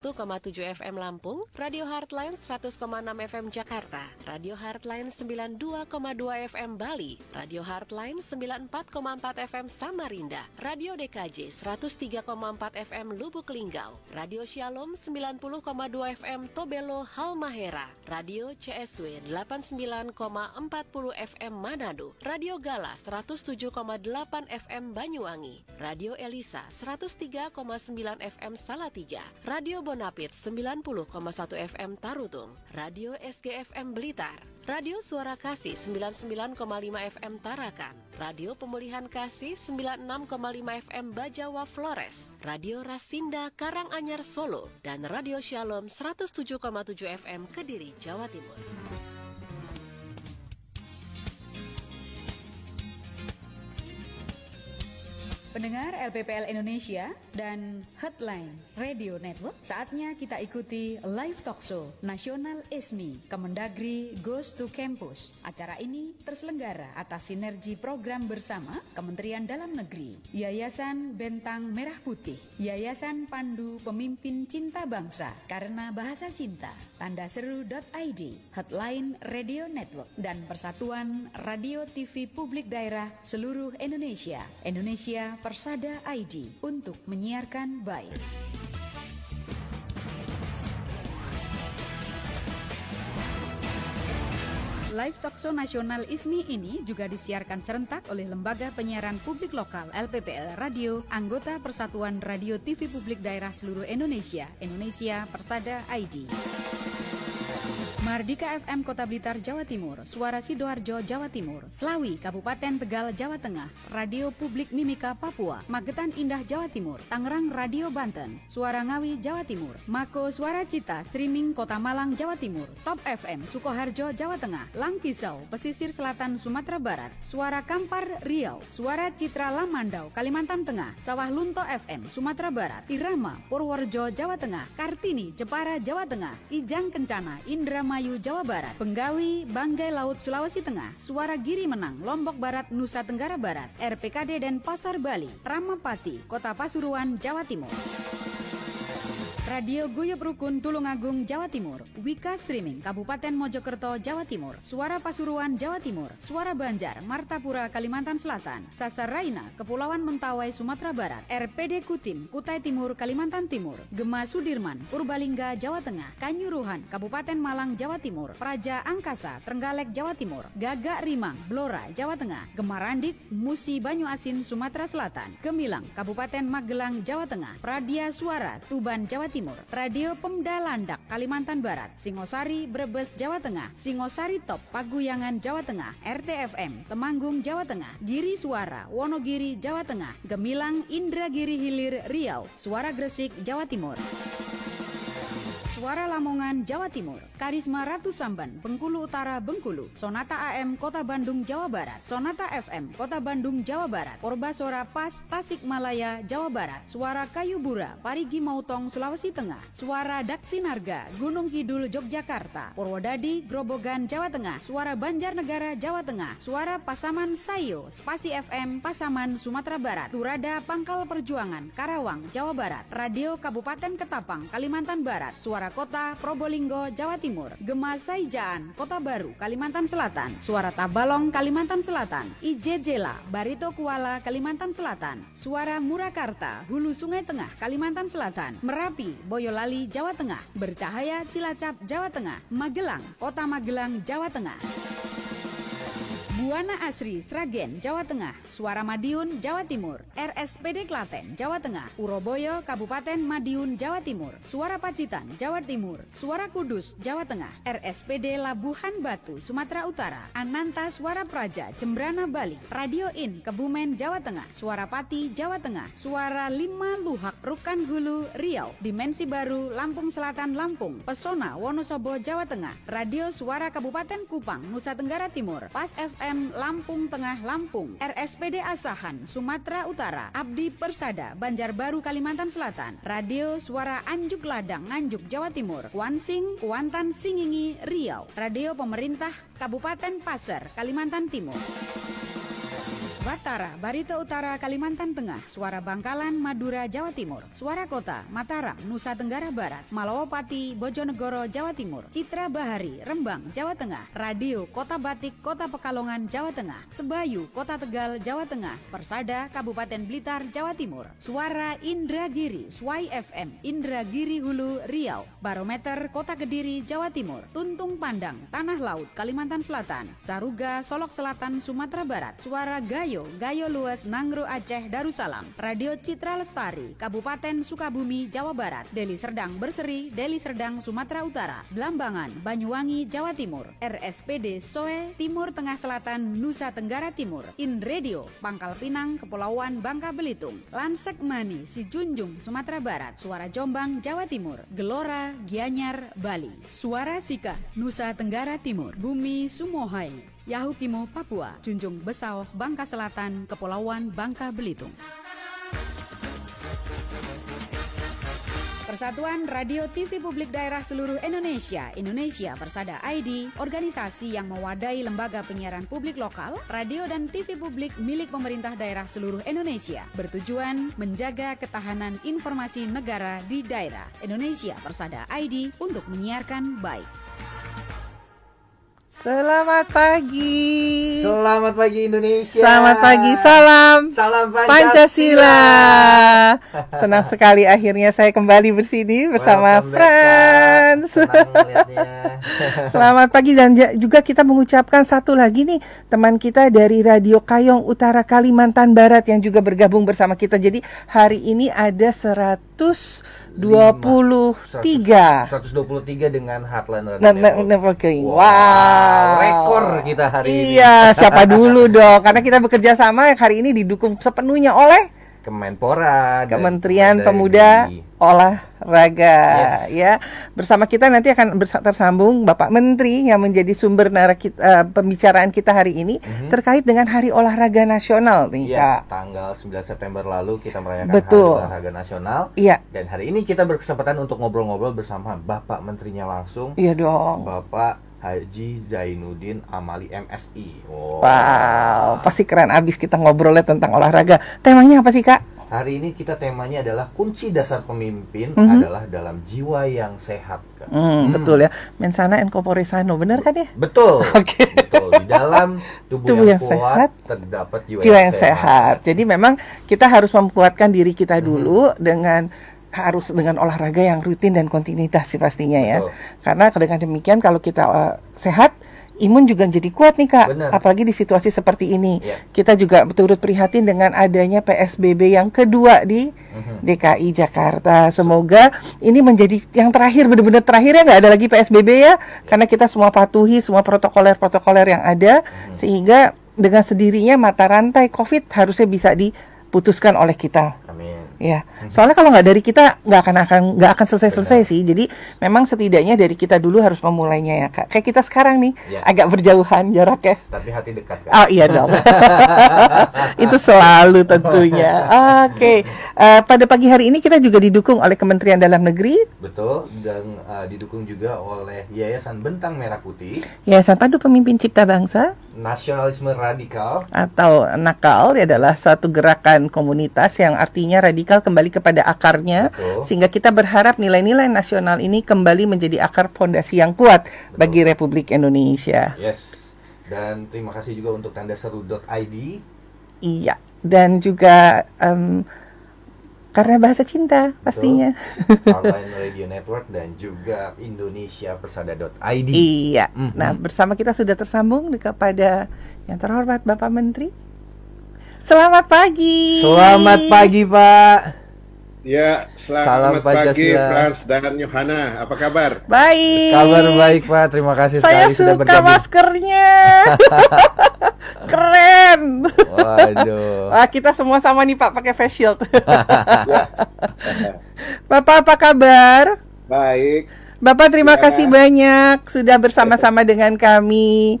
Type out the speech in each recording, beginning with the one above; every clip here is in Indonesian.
1,7 FM Lampung, Radio Heartline 100,6 FM Jakarta, Radio Heartline 92,2 FM Bali, Radio Heartline 94,4 FM Samarinda, Radio DKJ 103,4 FM Lubuk Linggau, Radio Shalom 90,2 FM Tobelo Halmahera, Radio CSW 89,40 FM Manado, Radio Gala 107,8 FM Banyuwangi, Radio Elisa 103,9 FM Salatiga, Radio Bonapit 90,1 FM Tarutung, Radio SGFM Blitar, Radio Suara Kasih 99,5 FM Tarakan, Radio Pemulihan Kasih 96,5 FM Bajawa Flores, Radio Rasinda Karanganyar Solo, dan Radio Shalom 107,7 FM Kediri, Jawa Timur. Pendengar LPPL Indonesia dan Headline Radio Network, saatnya kita ikuti live talk show Nasional ISMI Kemendagri Goes to Campus. Acara ini terselenggara atas sinergi program bersama Kementerian Dalam Negeri, Yayasan Bentang Merah Putih, Yayasan Pandu Pemimpin Cinta Bangsa karena Bahasa Cinta, Tanda Seru.id, Headline Radio Network, dan Persatuan Radio TV Publik Daerah seluruh Indonesia. Indonesia Persada ID untuk menyiarkan baik. Live Talkshow Nasional ISMI ini juga disiarkan serentak oleh Lembaga Penyiaran Publik Lokal LPPL Radio, anggota Persatuan Radio TV Publik Daerah seluruh Indonesia, Indonesia Persada ID. Mardika FM Kota Blitar Jawa Timur, Suara Sidoarjo Jawa Timur, Slawi Kabupaten Tegal Jawa Tengah, Radio Publik Mimika Papua, Magetan Indah Jawa Timur, Tangerang Radio Banten, Suara Ngawi Jawa Timur, Mako Suara Cita Streaming Kota Malang Jawa Timur, Top FM Sukoharjo Jawa Tengah, Langkisau Pesisir Selatan Sumatera Barat, Suara Kampar Riau, Suara Citra Lamandau Kalimantan Tengah, Sawah Lunto FM Sumatera Barat, Irama Purworejo Jawa Tengah, Kartini Jepara Jawa Tengah, Ijang Kencana Indra Indramayu, Jawa Barat, Penggawi, Banggai Laut, Sulawesi Tengah, Suara Giri Menang, Lombok Barat, Nusa Tenggara Barat, RPKD dan Pasar Bali, Ramapati, Kota Pasuruan, Jawa Timur. Radio Guyup Rukun Tulungagung Jawa Timur, Wika Streaming Kabupaten Mojokerto Jawa Timur, Suara Pasuruan Jawa Timur, Suara Banjar Martapura Kalimantan Selatan, Sasar Raina Kepulauan Mentawai Sumatera Barat, RPD Kutim Kutai Timur Kalimantan Timur, Gema Sudirman Purbalingga Jawa Tengah, Kanyuruhan Kabupaten Malang Jawa Timur, Praja Angkasa Trenggalek Jawa Timur, Gagak Rimang Blora Jawa Tengah, Gemarandik Musi Banyu Asin Sumatera Selatan, Gemilang Kabupaten Magelang Jawa Tengah, Pradia Suara Tuban Jawa Timur, Timur, Radio Pemda Landak, Kalimantan Barat, Singosari, Brebes, Jawa Tengah, Singosari Top, Paguyangan, Jawa Tengah, RTFM, Temanggung, Jawa Tengah, Giri Suara, Wonogiri, Jawa Tengah, Gemilang, Indragiri Hilir, Riau, Suara Gresik, Jawa Timur. Suara Lamongan, Jawa Timur, Karisma Ratu Samban, Bengkulu Utara, Bengkulu, Sonata AM, Kota Bandung, Jawa Barat, Sonata FM, Kota Bandung, Jawa Barat, Sora Pas, Tasikmalaya, Jawa Barat, Suara Kayu Bura, Parigi Mautong, Sulawesi Tengah, Suara Daksinarga, Gunung Kidul, Yogyakarta, Purwodadi, Grobogan, Jawa Tengah, Suara Banjarnegara, Jawa Tengah, Suara Pasaman Sayo, Spasi FM, Pasaman, Sumatera Barat, Turada, Pangkal Perjuangan, Karawang, Jawa Barat, Radio Kabupaten Ketapang, Kalimantan Barat, Suara Kota, Probolinggo, Jawa Timur, Gema Saijaan, Kota Baru, Kalimantan Selatan, Suara Tabalong, Kalimantan Selatan, IJ Jela, Barito Kuala, Kalimantan Selatan, Suara Murakarta, Hulu Sungai Tengah, Kalimantan Selatan, Merapi, Boyolali, Jawa Tengah, Bercahaya, Cilacap, Jawa Tengah, Magelang, Kota Magelang, Jawa Tengah. Buana Asri, Sragen, Jawa Tengah, Suara Madiun, Jawa Timur, RSPD Klaten, Jawa Tengah, Uroboyo, Kabupaten Madiun, Jawa Timur, Suara Pacitan, Jawa Timur, Suara Kudus, Jawa Tengah, RSPD Labuhan Batu, Sumatera Utara, Ananta Suara Praja, Jembrana Bali, Radio In, Kebumen, Jawa Tengah, Suara Pati, Jawa Tengah, Suara Lima Luhak, Rukan Hulu, Riau, Dimensi Baru, Lampung Selatan, Lampung, Pesona, Wonosobo, Jawa Tengah, Radio Suara Kabupaten Kupang, Nusa Tenggara Timur, Pas FM, Lampung Tengah Lampung, RSPD Asahan Sumatera Utara, Abdi Persada Banjarbaru Kalimantan Selatan, Radio Suara Anjuk Ladang Nganjuk Jawa Timur, Kuansing Kuantan Singingi Riau, Radio Pemerintah Kabupaten Pasir Kalimantan Timur. Batara, Barito Utara, Kalimantan Tengah, Suara Bangkalan, Madura, Jawa Timur, Suara Kota, Mataram, Nusa Tenggara Barat, Malawapati, Bojonegoro, Jawa Timur, Citra Bahari, Rembang, Jawa Tengah, Radio Kota Batik, Kota Pekalongan, Jawa Tengah, Sebayu, Kota Tegal, Jawa Tengah, Persada, Kabupaten Blitar, Jawa Timur, Suara Indragiri, Swai FM, Indragiri Hulu, Riau, Barometer, Kota Kediri, Jawa Timur, Tuntung Pandang, Tanah Laut, Kalimantan Selatan, Saruga, Solok Selatan, Sumatera Barat, Suara Gaya Gayo, Gayo Luas, Nangro Aceh, Darussalam, Radio Citra Lestari, Kabupaten Sukabumi, Jawa Barat, Deli Serdang Berseri, Deli Serdang, Sumatera Utara, Blambangan, Banyuwangi, Jawa Timur, RSPD Soe, Timur Tengah Selatan, Nusa Tenggara Timur, In Radio, Pangkal Pinang, Kepulauan Bangka Belitung, Lansek Mani, Sijunjung, Sumatera Barat, Suara Jombang, Jawa Timur, Gelora, Gianyar, Bali, Suara Sika, Nusa Tenggara Timur, Bumi Sumohai, Yahukimo, Papua, Junjung Besau, Bangka Selatan, Kepulauan Bangka Belitung. Persatuan Radio TV Publik Daerah Seluruh Indonesia, Indonesia Persada ID, organisasi yang mewadahi lembaga penyiaran publik lokal, radio dan TV publik milik pemerintah daerah seluruh Indonesia, bertujuan menjaga ketahanan informasi negara di daerah Indonesia Persada ID untuk menyiarkan baik Selamat pagi. Selamat pagi Indonesia. Selamat pagi. Salam. Salam Pancasila. Pancasila. Senang sekali akhirnya saya kembali bersini bersama Franz. Selamat pagi dan juga kita mengucapkan satu lagi nih teman kita dari Radio Kayong Utara Kalimantan Barat yang juga bergabung bersama kita. Jadi hari ini ada 123 123 dengan Heartland Networking. Wow. wow rekor kita hari iya, ini. Iya, siapa dulu dong? Karena kita bekerja sama hari ini didukung sepenuhnya oleh Kemenpora, Kementerian Pemuda Olahraga, yes. ya. Bersama kita nanti akan tersambung Bapak Menteri yang menjadi sumber nara kita, uh, pembicaraan kita hari ini mm-hmm. terkait dengan Hari Olahraga Nasional nih, ya, Kak. Tanggal 9 September lalu kita merayakan Betul. Hari Olahraga Nasional. Iya. Dan hari ini kita berkesempatan untuk ngobrol-ngobrol bersama Bapak Menterinya langsung. Iya dong. Bapak Haji Zainuddin Amali MSI. Wow. wow, pasti keren abis kita ngobrolnya tentang olahraga. Temanya apa sih kak? Hari ini kita temanya adalah kunci dasar pemimpin mm -hmm. adalah dalam jiwa yang sehat. Kak. Mm, hmm. Betul ya, mensana and corpore sano, benar kan ya? Betul. Oke. Okay. Betul. Di dalam tubuh, tubuh yang, yang kuat sehat terdapat jiwa, jiwa yang, yang sehat. sehat. Jadi memang kita harus memkuatkan diri kita dulu mm -hmm. dengan harus dengan olahraga yang rutin dan kontinuitas sih pastinya ya. Karena dengan demikian kalau kita uh, sehat, imun juga jadi kuat nih kak. Bener. Apalagi di situasi seperti ini. Yeah. Kita juga turut prihatin dengan adanya PSBB yang kedua di. Mhm. DKI Jakarta. Semoga ini menjadi yang terakhir benar-benar terakhir ya nggak ada lagi PSBB ya. Yeah. Karena kita semua patuhi semua protokoler-protokoler yang ada uh-huh. sehingga dengan sendirinya mata rantai COVID harusnya bisa diputuskan oleh kita. Ya, soalnya kalau nggak dari kita nggak akan akan nggak akan selesai selesai sih. Jadi memang setidaknya dari kita dulu harus memulainya ya kak. Kayak kita sekarang nih ya. agak berjauhan jaraknya. Tapi hati dekat. Kak. Oh iya dong. Itu selalu tentunya. Oke, okay. uh, eh, pada pagi hari ini kita juga didukung oleh Kementerian Dalam Negeri. Betul dan uh, didukung juga oleh Yayasan Bentang Merah Putih. Yayasan Padu Pemimpin Cipta Bangsa nasionalisme radikal atau nakal adalah suatu gerakan komunitas yang artinya radikal kembali kepada akarnya Betul. sehingga kita berharap nilai-nilai nasional ini kembali menjadi akar fondasi yang kuat Betul. bagi Republik Indonesia. Yes. Dan terima kasih juga untuk tanda seru.id. Iya. Dan juga um, karena bahasa cinta pastinya. Online Radio Network dan juga Indonesia Persada.id. Iya. Mm -hmm. Nah, bersama kita sudah tersambung kepada yang terhormat Bapak Menteri. Selamat pagi. Selamat pagi, Pak. Ya, selamat Salam pagi Frans dan Yohana. Apa kabar? Baik. Kabar baik, Pak. Terima kasih Saya sekali sudah bergabung. Saya suka maskernya. Keren. Waduh. Wah, kita semua sama nih Pak pakai face shield. Bapak apa kabar? Baik. Bapak terima ya. kasih banyak sudah bersama-sama dengan kami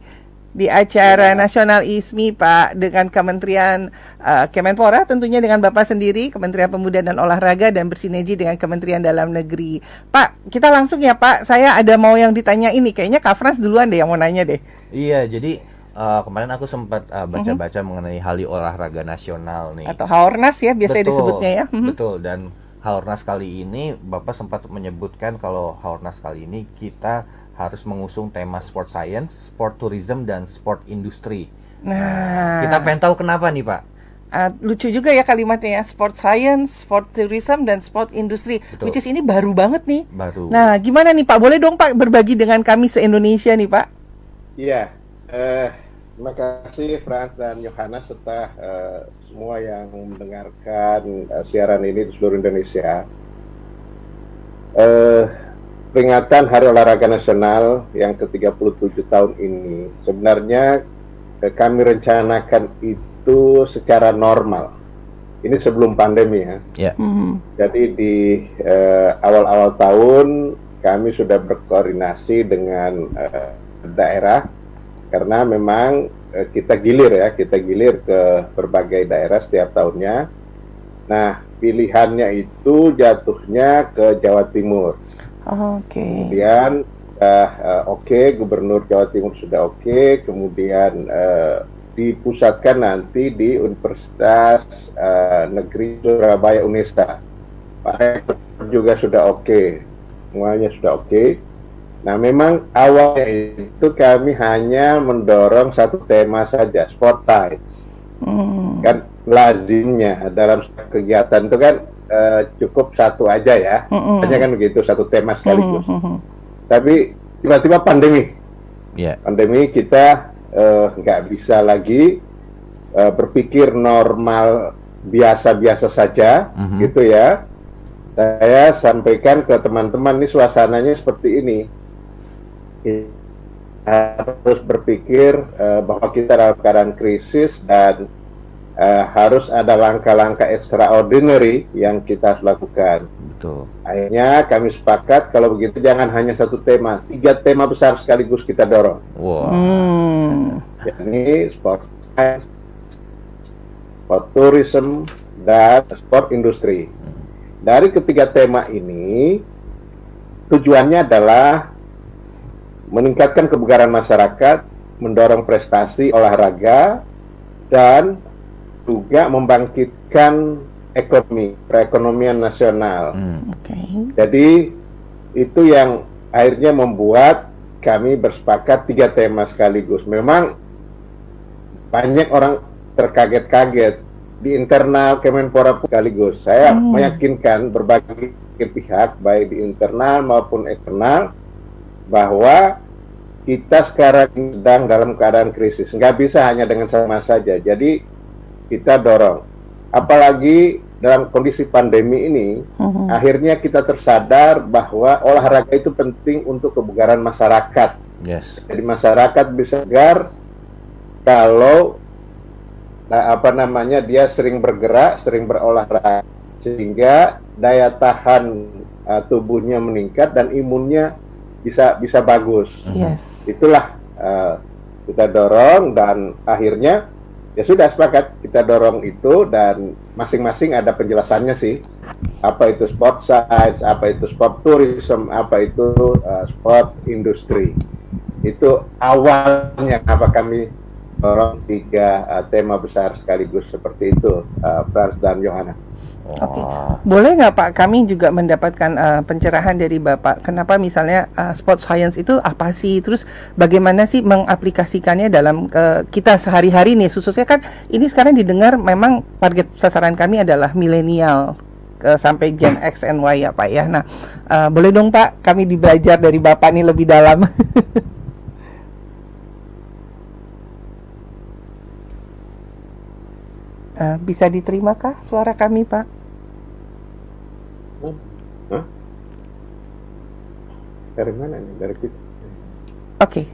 di acara ya. nasional ISMI Pak dengan Kementerian uh, Kemenpora tentunya dengan Bapak sendiri Kementerian Pemuda dan Olahraga dan bersinergi dengan Kementerian Dalam Negeri. Pak, kita langsung ya Pak. Saya ada mau yang ditanya ini kayaknya Kak Frans duluan deh yang mau nanya deh. Iya, jadi uh, kemarin aku sempat uh, baca-baca uh, mengenai Hari Olahraga Nasional nih. Atau Haornas ya biasanya betul, disebutnya ya. Mhm. Betul dan Haornas kali ini Bapak sempat menyebutkan kalau Haornas kali ini kita harus mengusung tema sport science, sport tourism dan sport industri. Nah, kita pengen tahu kenapa nih Pak? Uh, lucu juga ya kalimatnya ya sport science, sport tourism dan sport industri. Which is ini baru banget nih. Baru. Nah, gimana nih Pak? Boleh dong Pak berbagi dengan kami se Indonesia nih Pak? Iya. Uh, terima kasih Frans dan Yohana serta uh, semua yang mendengarkan uh, siaran ini di seluruh Indonesia. Uh, peringatan Hari Olahraga Nasional yang ke-37 tahun ini sebenarnya uh, kami rencanakan itu secara normal. Ini sebelum pandemi ya. Yeah. Mm-hmm. Jadi di uh, awal-awal tahun kami sudah berkoordinasi dengan uh, daerah karena memang uh, kita gilir ya, kita gilir ke berbagai daerah setiap tahunnya. Nah, pilihannya itu jatuhnya ke Jawa Timur. Oh, Oke. Okay. Kemudian uh, uh, oke, okay, Gubernur Jawa Timur sudah oke, okay, kemudian uh, dipusatkan nanti di Universitas uh, Negeri Surabaya Unesta. Pak Rektor juga sudah oke, okay. semuanya sudah oke. Okay. Nah, memang awalnya itu kami hanya mendorong satu tema saja, sport science. Hmm. Kan lazimnya dalam kegiatan itu kan uh, cukup satu aja ya, hmm. hanya kan begitu satu tema sekaligus. Hmm. hmm, hmm. Tapi tiba-tiba pandemi, yeah. pandemi kita Eh, nggak uh, bisa lagi uh, berpikir normal biasa-biasa saja, mm -hmm. gitu ya. Saya sampaikan ke teman-teman ini suasananya seperti ini. Harus berpikir uh, bahwa kita dalam keadaan krisis dan uh, harus ada langkah-langkah extraordinary yang kita lakukan. Betul. Akhirnya kami sepakat kalau begitu jangan hanya satu tema, tiga tema besar sekaligus kita dorong. Wow. Hmm. Jadi sport science, sport tourism, dan sport industri. Dari ketiga tema ini, tujuannya adalah meningkatkan kebugaran masyarakat, mendorong prestasi olahraga, dan juga membangkitkan ekonomi, perekonomian nasional. Hmm. Okay. Jadi itu yang akhirnya membuat kami bersepakat tiga tema sekaligus. Memang banyak orang terkaget-kaget di internal Kemenpora sekaligus. Saya hmm. meyakinkan berbagai pihak baik di internal maupun eksternal bahwa kita sekarang sedang dalam keadaan krisis. Nggak bisa hanya dengan sama saja. Jadi kita dorong. Apalagi dalam kondisi pandemi ini, uh-huh. akhirnya kita tersadar bahwa olahraga itu penting untuk kebugaran masyarakat. Yes. Jadi masyarakat bisa segar kalau nah, apa namanya dia sering bergerak, sering berolahraga sehingga daya tahan uh, tubuhnya meningkat dan imunnya bisa bisa bagus. Yes. Itulah uh, kita dorong dan akhirnya ya sudah sepakat kita dorong itu dan masing-masing ada penjelasannya sih apa itu sport science, apa itu sport tourism, apa itu uh, sport industri. Itu awalnya apa kami dorong tiga uh, tema besar sekaligus seperti itu, uh, Frans dan Johanna. Oke, okay. boleh nggak Pak kami juga mendapatkan uh, pencerahan dari Bapak? Kenapa misalnya uh, sport science itu apa sih? Terus bagaimana sih mengaplikasikannya dalam uh, kita sehari-hari nih? Khususnya kan ini sekarang didengar memang target sasaran kami adalah milenial uh, sampai Gen X and Y ya Pak ya. Nah, uh, boleh dong Pak kami dibelajar dari Bapak nih lebih dalam. Uh, bisa diterimakah suara kami, Pak? Dari mana nih? Dari kita. Oke. Okay.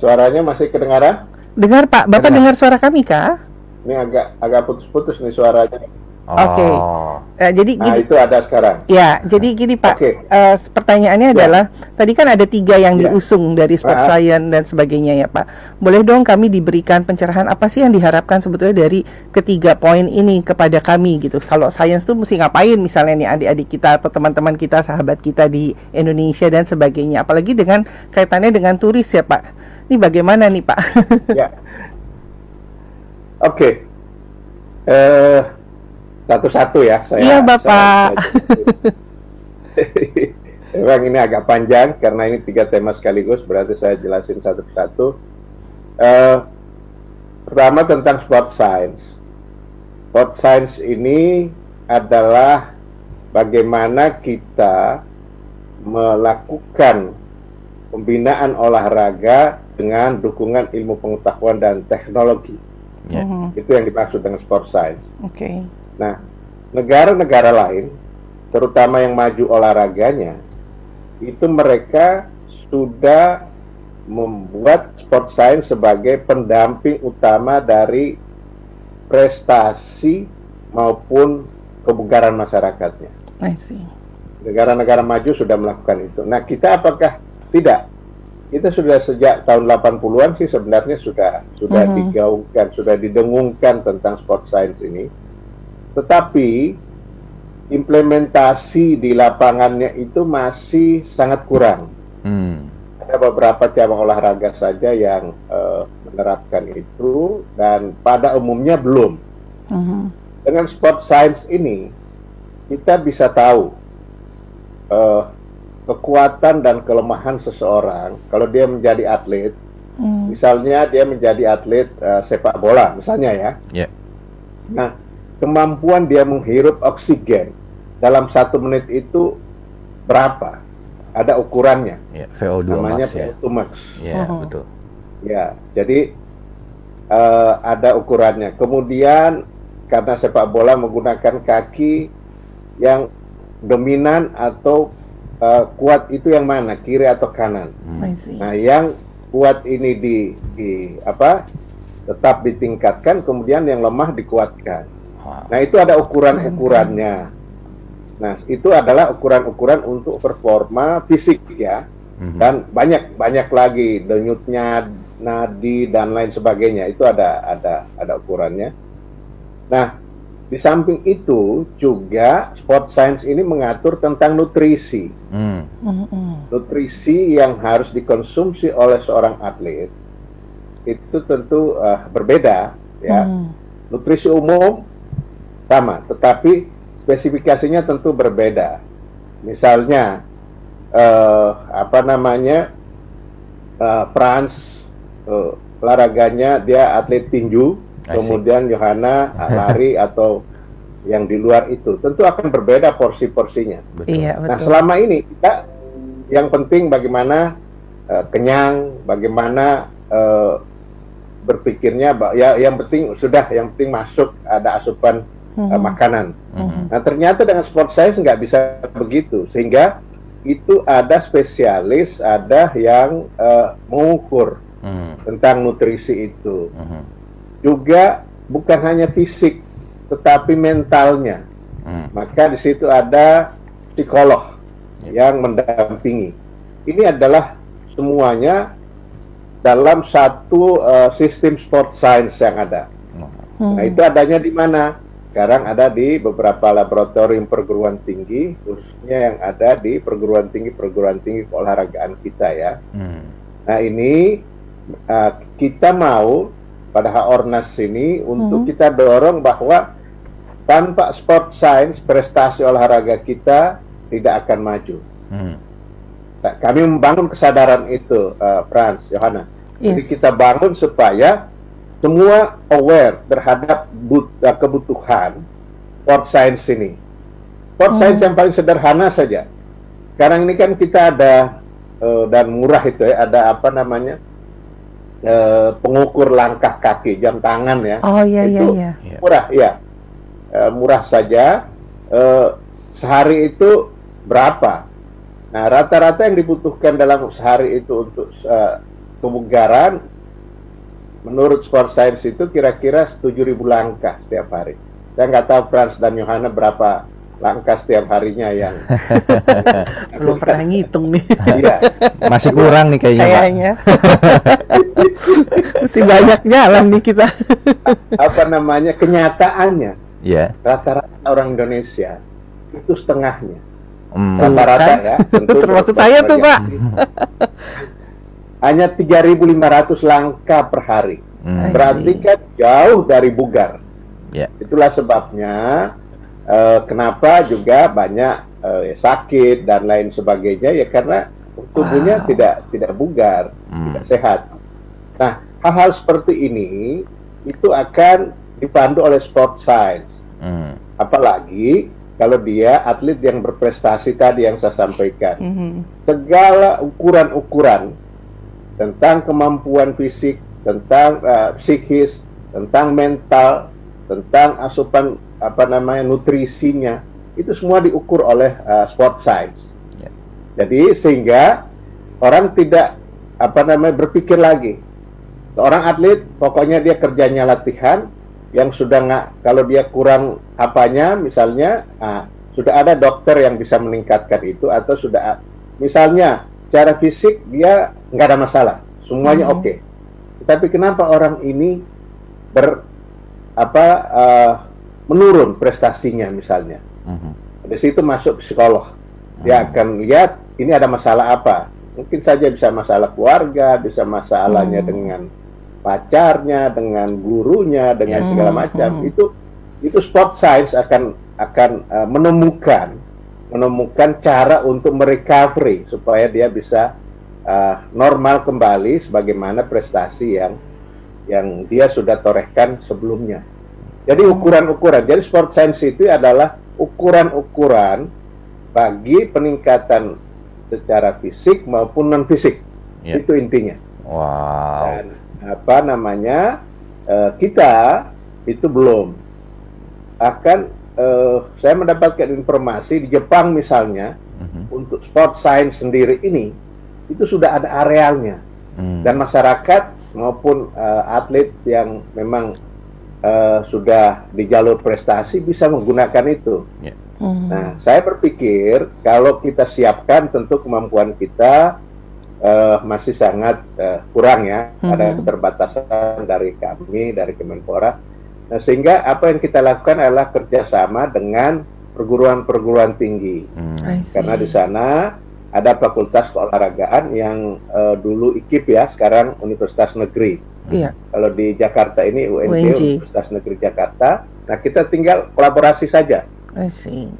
Suaranya masih kedengaran? Dengar, Pak. Bapak dengar, dengar suara kami, kah? Ini agak agak putus-putus nih suaranya. Oke. Oh. Eh, jadi Nah, gini, itu ada sekarang. ya, jadi gini Pak. Oke. eh, pertanyaannya Ya. adalah tadi kan ada tiga yang Ya. diusung dari sport Ah. science dan sebagainya ya Pak. Boleh dong kami diberikan pencerahan apa sih yang diharapkan sebetulnya dari ketiga poin ini kepada kami gitu. Kalau science tuh mesti ngapain misalnya nih adik-adik kita atau teman-teman kita, sahabat kita di Indonesia dan sebagainya. Apalagi dengan kaitannya dengan turis ya Pak. Ini bagaimana nih Pak? Ya. Oke. Eh satu-satu ya saya. Iya, Bapak. saya- Memang ini agak panjang karena ini tiga tema sekaligus, berarti saya jelasin satu-satu. Eh, pertama tentang sport science. Sport science ini adalah bagaimana kita melakukan pembinaan olahraga dengan dukungan ilmu pengetahuan dan teknologi. Mhm, Itu yang dimaksud dengan sport science. Oke. Nah, negara-negara lain, terutama yang maju olahraganya, itu mereka sudah membuat sport science sebagai pendamping utama dari prestasi maupun kebugaran masyarakatnya. I see. Negara-negara maju sudah melakukan itu. Nah, kita apakah tidak? Kita sudah sejak tahun 80-an sih sebenarnya sudah sudah Mhm. digaungkan, sudah didengungkan tentang sport science ini. Tetapi implementasi di lapangannya itu masih sangat kurang. Hmm. Ada beberapa cabang olahraga saja yang eh, menerapkan itu dan pada umumnya belum. Mhm. Dengan sport science ini kita bisa tahu eh, kekuatan dan kelemahan seseorang kalau dia menjadi atlet. Hmm. Misalnya dia menjadi atlet eh, sepak bola, misalnya ya. Ya. Nah, kemampuan dia menghirup oksigen dalam satu menit itu berapa? Ada ukurannya. Ya, VO2 namanya max ya. VO2 max. Ya, Mhm. betul. Ya, jadi eh, ada ukurannya. Kemudian karena sepak bola menggunakan kaki yang dominan atau eh, kuat itu yang mana, kiri atau kanan? Hmm. Nah, yang kuat ini di, di apa? Tetap ditingkatkan, kemudian yang lemah dikuatkan. Nah, itu ada ukuran-ukurannya. Nah, itu adalah ukuran-ukuran untuk performa fisik ya. Mhm. Dan banyak banyak lagi denyutnya, nadi dan lain sebagainya. Itu ada ada ada ukurannya. Nah, di samping itu juga sport science ini mengatur tentang nutrisi. Hmm. Mhm. Nutrisi yang harus dikonsumsi oleh seorang atlet itu tentu eh, berbeda ya. Mhm. Nutrisi umum sama, tetapi spesifikasinya tentu berbeda. Misalnya eh, apa namanya eh, Franz eh, olahraganya dia atlet tinju, kemudian Johanna lari atau yang di luar itu, tentu akan berbeda porsi-porsinya. Betul. Iya, Nah, selama ini kita yang penting bagaimana eh, kenyang, bagaimana eh, berpikirnya, ba- ya yang penting sudah, yang penting masuk ada asupan eh, Mhm. makanan. Mhm. Nah, ternyata dengan sport science nggak bisa begitu, sehingga itu ada spesialis, ada yang eh, mengukur Hmm. tentang nutrisi itu. Mhm. Juga bukan hanya fisik, tetapi mentalnya. Hmm. Maka di situ ada psikolog yang mendampingi. Ini adalah semuanya dalam satu eh, sistem sport science yang ada. Mhm. Nah, itu adanya di mana? Sekarang ada di beberapa laboratorium perguruan tinggi, khususnya yang ada di perguruan tinggi perguruan tinggi keolahragaan kita ya. Hmm. Nah ini uh, kita mau pada Ornas ini untuk Mhm. kita dorong bahwa tanpa sport science prestasi olahraga kita tidak akan maju. Hmm. Nah, kami membangun kesadaran itu, uh, Franz, Johanna. Jadi Yes. kita bangun supaya semua aware terhadap but- uh, kebutuhan sport science ini. Sport Hmm. science yang paling sederhana saja. Sekarang ini kan kita ada eh, dan murah itu ya, ada apa namanya eh, pengukur langkah kaki, jam tangan ya. Oh iya iya Itu iya. Ya. Murah, ya. Eh, murah saja. Eh, sehari itu berapa? Nah, rata-rata yang dibutuhkan dalam sehari itu untuk eh, kebugaran menurut sport science itu kira-kira 7.000 langkah setiap hari. Saya nggak tahu Frans dan Yohana berapa langkah setiap harinya yang belum pernah ngitung nih. Iya. Masih kurang nih kayaknya. Kayaknya. Mesti banyak jalan nih kita. apa namanya kenyataannya Iya. rata-rata orang Indonesia itu setengahnya Hmm. rata-rata kan? ya tentu Termasuk saya tuh. Pak. Hanya 3.500 langkah per hari Hmm. berarti kan jauh dari bugar Ya. itulah sebabnya eh, kenapa juga banyak eh, sakit dan lain sebagainya ya karena tubuhnya Wow. tidak tidak bugar Hmm. tidak sehat nah hal-hal seperti ini itu akan dipandu oleh sport science Hmm. apalagi kalau dia atlet yang berprestasi tadi yang saya sampaikan Mhm. segala ukuran-ukuran tentang kemampuan fisik, tentang uh, psikis, tentang mental, tentang asupan apa namanya nutrisinya itu semua diukur oleh uh, sport science. Ya. Jadi sehingga orang tidak apa namanya berpikir lagi. Seorang atlet pokoknya dia kerjanya latihan yang sudah nggak kalau dia kurang apanya misalnya ah, sudah ada dokter yang bisa meningkatkan itu atau sudah misalnya secara fisik dia nggak ada masalah semuanya Mhm. oke tetapi kenapa orang ini ber apa eh, menurun prestasinya misalnya Mhm. di situ masuk psikolog dia Hmm. akan lihat ini ada masalah apa mungkin saja bisa masalah keluarga bisa masalahnya Hmm. dengan pacarnya dengan gurunya dengan Ya. segala Hmm, macam hmm. itu itu sport science akan akan eh, menemukan menemukan cara untuk merecovery supaya dia bisa eh, normal kembali sebagaimana prestasi yang yang dia sudah torehkan sebelumnya. Jadi ukuran-ukuran. Jadi sport science itu adalah ukuran-ukuran bagi peningkatan secara fisik maupun non fisik. Ya. Itu intinya. Wow. Dan apa namanya eh, kita itu belum akan eh, saya mendapatkan informasi di Jepang misalnya Mhm. untuk sport science sendiri ini itu sudah ada arealnya Hmm. dan masyarakat maupun eh, atlet yang memang eh, sudah di jalur prestasi bisa menggunakan itu. Mhm. Nah, saya berpikir kalau kita siapkan tentu kemampuan kita eh, masih sangat eh, kurang ya, ada Mhm. keterbatasan dari kami dari Kemenpora. Nah, sehingga apa yang kita lakukan adalah kerjasama dengan perguruan-perguruan tinggi. Hmm. I see. Karena di sana ada fakultas keolahragaan yang eh, dulu IKIP ya, sekarang Universitas Negeri. Iya. Kalau di Jakarta ini UNJ, UNJ. Universitas Negeri Jakarta. Nah, kita tinggal kolaborasi saja. I see.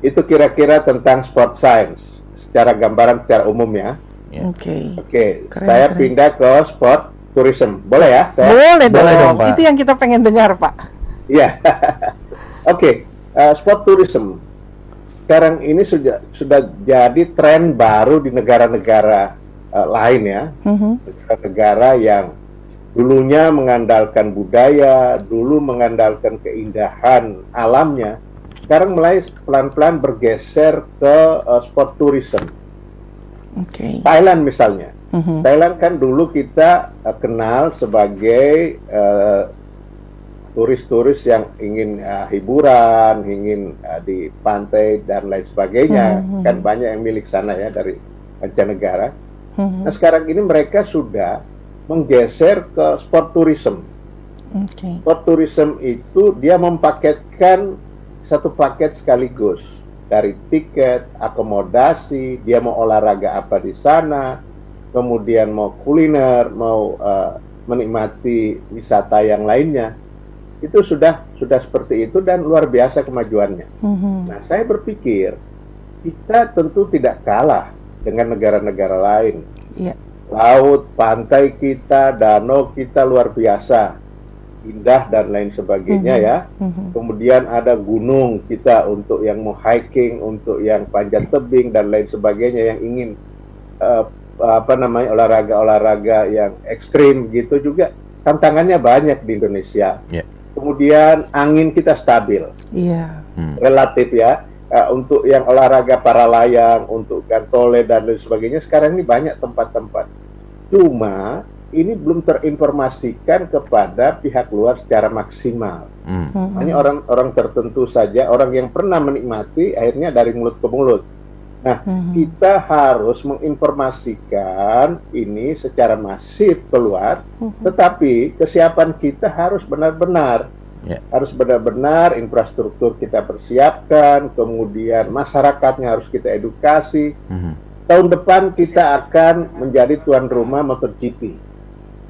Itu kira-kira tentang sport science secara gambaran secara umum ya. Ya. Oke. Oke, Keren, saya keren. pindah ke sport tourism. Boleh ya? Saya? Boleh dong. Boleh dong, Pak. Itu yang kita pengen dengar, Pak. Iya. Oke, eh, sport tourism sekarang ini sudah sudah jadi tren baru di negara-negara eh, lain ya. Mhm. negara-negara yang dulunya mengandalkan budaya, dulu mengandalkan keindahan alamnya, sekarang mulai pelan-pelan bergeser ke uh, sport tourism. Oke. Thailand misalnya, Mhm. Thailand kan dulu kita uh, kenal sebagai uh, turis-turis yang ingin uh, hiburan, ingin uh, di pantai dan lain sebagainya, Mhm. kan banyak yang milik sana ya dari mancanegara. Mhm. Nah sekarang ini mereka sudah menggeser ke sport tourism. Oke. Sport tourism itu dia mempaketkan satu paket sekaligus dari tiket, akomodasi, dia mau olahraga apa di sana, kemudian mau kuliner, mau eh, menikmati wisata yang lainnya. Itu sudah sudah seperti itu dan luar biasa kemajuannya. Mhm. Nah, saya berpikir kita tentu tidak kalah dengan negara-negara lain. Iya. Laut, pantai kita, danau kita luar biasa, indah dan lain sebagainya Mhm. ya. Mhm. Kemudian ada gunung kita untuk yang mau hiking, untuk yang panjat tebing dan lain sebagainya yang ingin eh, apa namanya olahraga-olahraga yang ekstrim gitu juga tantangannya banyak di Indonesia. Ya. Kemudian angin kita stabil Iya. Hmm. relatif ya Eh, untuk yang olahraga para layang, untuk gantole dan lain sebagainya sekarang ini banyak tempat-tempat. Cuma ini belum terinformasikan kepada pihak luar secara maksimal. Hmm. Hanya orang-orang tertentu saja, orang yang pernah menikmati akhirnya dari mulut ke mulut. Nah, Mhm. kita harus menginformasikan ini secara masif keluar, Mhm. tetapi kesiapan kita harus benar-benar Ya. harus benar-benar infrastruktur kita persiapkan, kemudian masyarakatnya harus kita edukasi. Mhm. Tahun depan kita akan menjadi tuan rumah MotoGP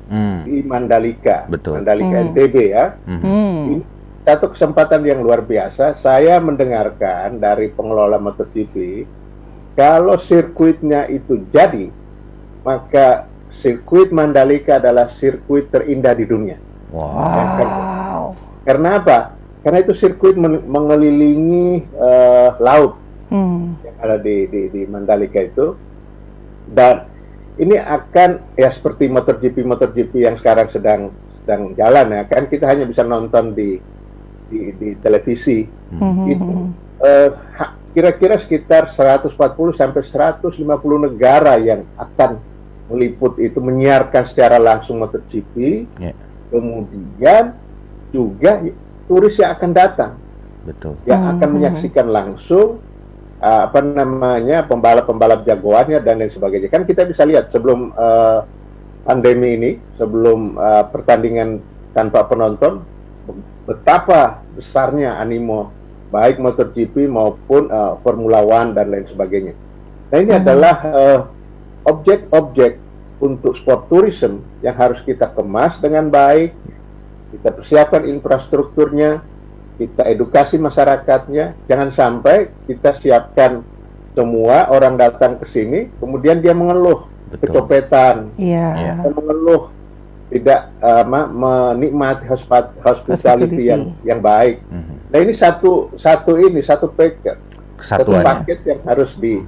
Hmm. di Mandalika, Betul. Mandalika Hmm. NTB ya. Hmm. Ini satu kesempatan yang luar biasa. Saya mendengarkan dari pengelola MotoGP, kalau sirkuitnya itu jadi, maka sirkuit Mandalika adalah sirkuit terindah di dunia. Wow. Karena apa? Karena itu sirkuit men- mengelilingi eh, laut Hmm. yang ada di, di, di Mandalika itu, dan ini akan ya seperti MotoGP MotoGP yang sekarang sedang sedang jalan ya kan kita hanya bisa nonton di di, di televisi Mhm. itu ha- kira-kira sekitar 140 sampai 150 negara yang akan meliput itu menyiarkan secara langsung MotoGP. Ya. Kemudian juga turis yang akan datang Betul. yang akan Mhm. menyaksikan langsung uh, apa namanya pembalap-pembalap jagoannya dan lain sebagainya. Kan kita bisa lihat sebelum uh, pandemi ini, sebelum uh, pertandingan tanpa penonton, betapa besarnya animo baik MotoGP maupun uh, Formula One dan lain sebagainya. Nah ini Mhm. adalah uh, objek-objek untuk sport tourism yang harus kita kemas dengan baik, kita persiapkan infrastrukturnya, kita edukasi masyarakatnya, jangan sampai kita siapkan semua orang datang ke sini, kemudian dia mengeluh Betul. kecopetan, Iya. Iya. dia mengeluh tidak uh, ma- menikmati hospi- hospitality Hospitality. yang yang baik. Mhm. Nah ini satu satu ini satu paket, satu paket yang harus di,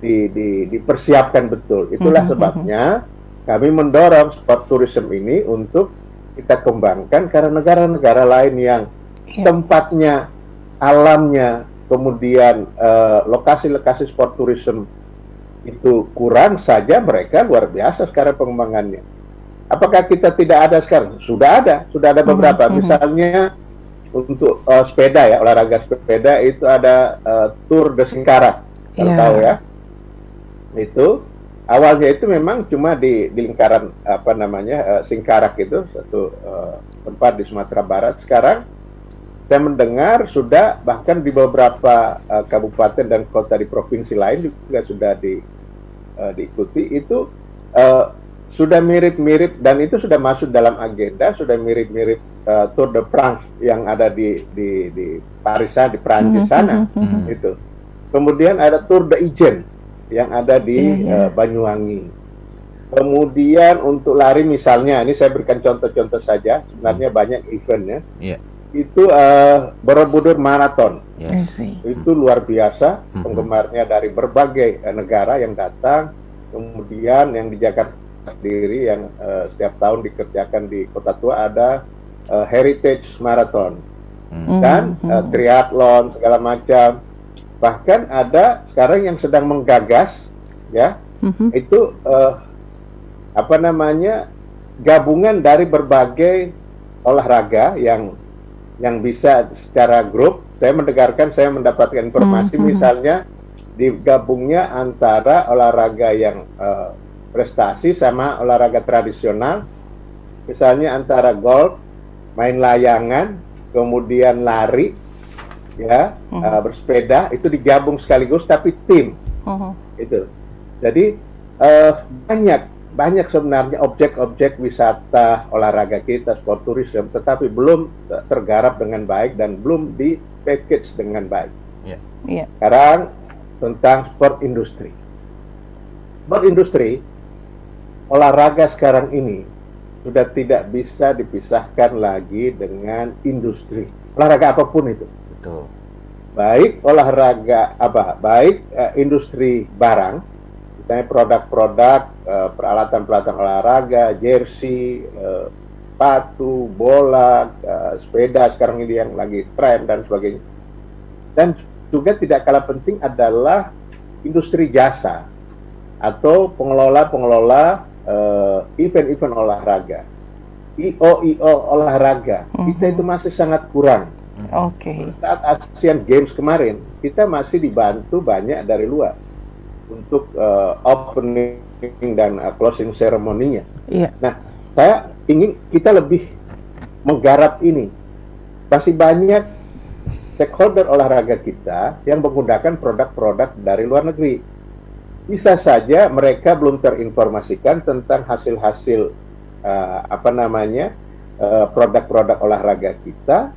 di, di, dipersiapkan betul. Itulah Mhm, sebabnya kami mendorong sport tourism ini untuk kita kembangkan karena negara-negara lain yang Iya. tempatnya, alamnya, kemudian eh, lokasi-lokasi sport tourism itu kurang saja mereka luar biasa sekarang pengembangannya. Apakah kita tidak ada sekarang? Sudah ada, sudah ada beberapa. mhm. Misalnya untuk eh, sepeda ya, olahraga sepeda itu ada eh, Tour de Singkarak, kalau Iya. tahu ya. Itu awalnya itu memang cuma di, di lingkaran apa namanya eh, Singkarak itu satu eh, tempat di Sumatera Barat. Sekarang saya mendengar sudah bahkan di beberapa eh, kabupaten dan kota di provinsi lain juga sudah di, eh, diikuti itu eh, sudah mirip-mirip dan itu sudah masuk dalam agenda sudah mirip-mirip eh, Tour de France yang ada di di di Paris di Prancis Mhm, sana mhm, mhm. itu. Kemudian ada Tour de Ijen yang ada di Iya, iya. eh, Banyuwangi. Kemudian untuk lari misalnya, ini saya berikan contoh-contoh saja. Sebenarnya banyak eventnya. Iya. Itu eh, Borobudur Marathon. Yes. I see. Itu luar biasa. Mhm. Penggemarnya dari berbagai eh, negara yang datang. Kemudian yang di Jakarta sendiri yang eh, setiap tahun dikerjakan di Kota Tua ada eh, Heritage Marathon Hmm. dan eh, triathlon segala macam. Bahkan ada sekarang yang sedang menggagas ya Mhm. itu eh, apa namanya gabungan dari berbagai olahraga yang yang bisa secara grup. Saya mendengarkan, saya mendapatkan informasi Mhm. misalnya digabungnya antara olahraga yang eh, prestasi sama olahraga tradisional, misalnya antara golf, main layangan, kemudian lari, ya Mhm. eh, bersepeda itu digabung sekaligus tapi tim Mhm. itu. Jadi eh, banyak banyak sebenarnya objek-objek wisata olahraga kita sport tourism, tetapi belum te- tergarap dengan baik dan belum di package dengan baik. Iya. Sekarang tentang sport industri. Sport industri olahraga sekarang ini sudah tidak bisa dipisahkan lagi dengan industri. Olahraga apa pun itu. Betul. baik olahraga apa? Baik eh, industri barang misalnya produk-produk eh, peralatan-peralatan olahraga jersey eh, sepatu bola eh, sepeda sekarang ini yang lagi tren dan sebagainya. Dan juga tidak kalah penting adalah industri jasa atau pengelola-pengelola eh, event-event olahraga, IO-IO olahraga, Mhm. kita itu masih sangat kurang. Oke. Saat Asian Games kemarin, kita masih dibantu banyak dari luar untuk eh, opening dan eh, closing ceremony-nya. Iya. Nah, saya ingin kita lebih menggarap ini. Masih banyak stakeholder olahraga kita yang menggunakan produk-produk dari luar negeri. Bisa saja mereka belum terinformasikan tentang hasil-hasil eh, apa namanya eh, produk-produk olahraga kita,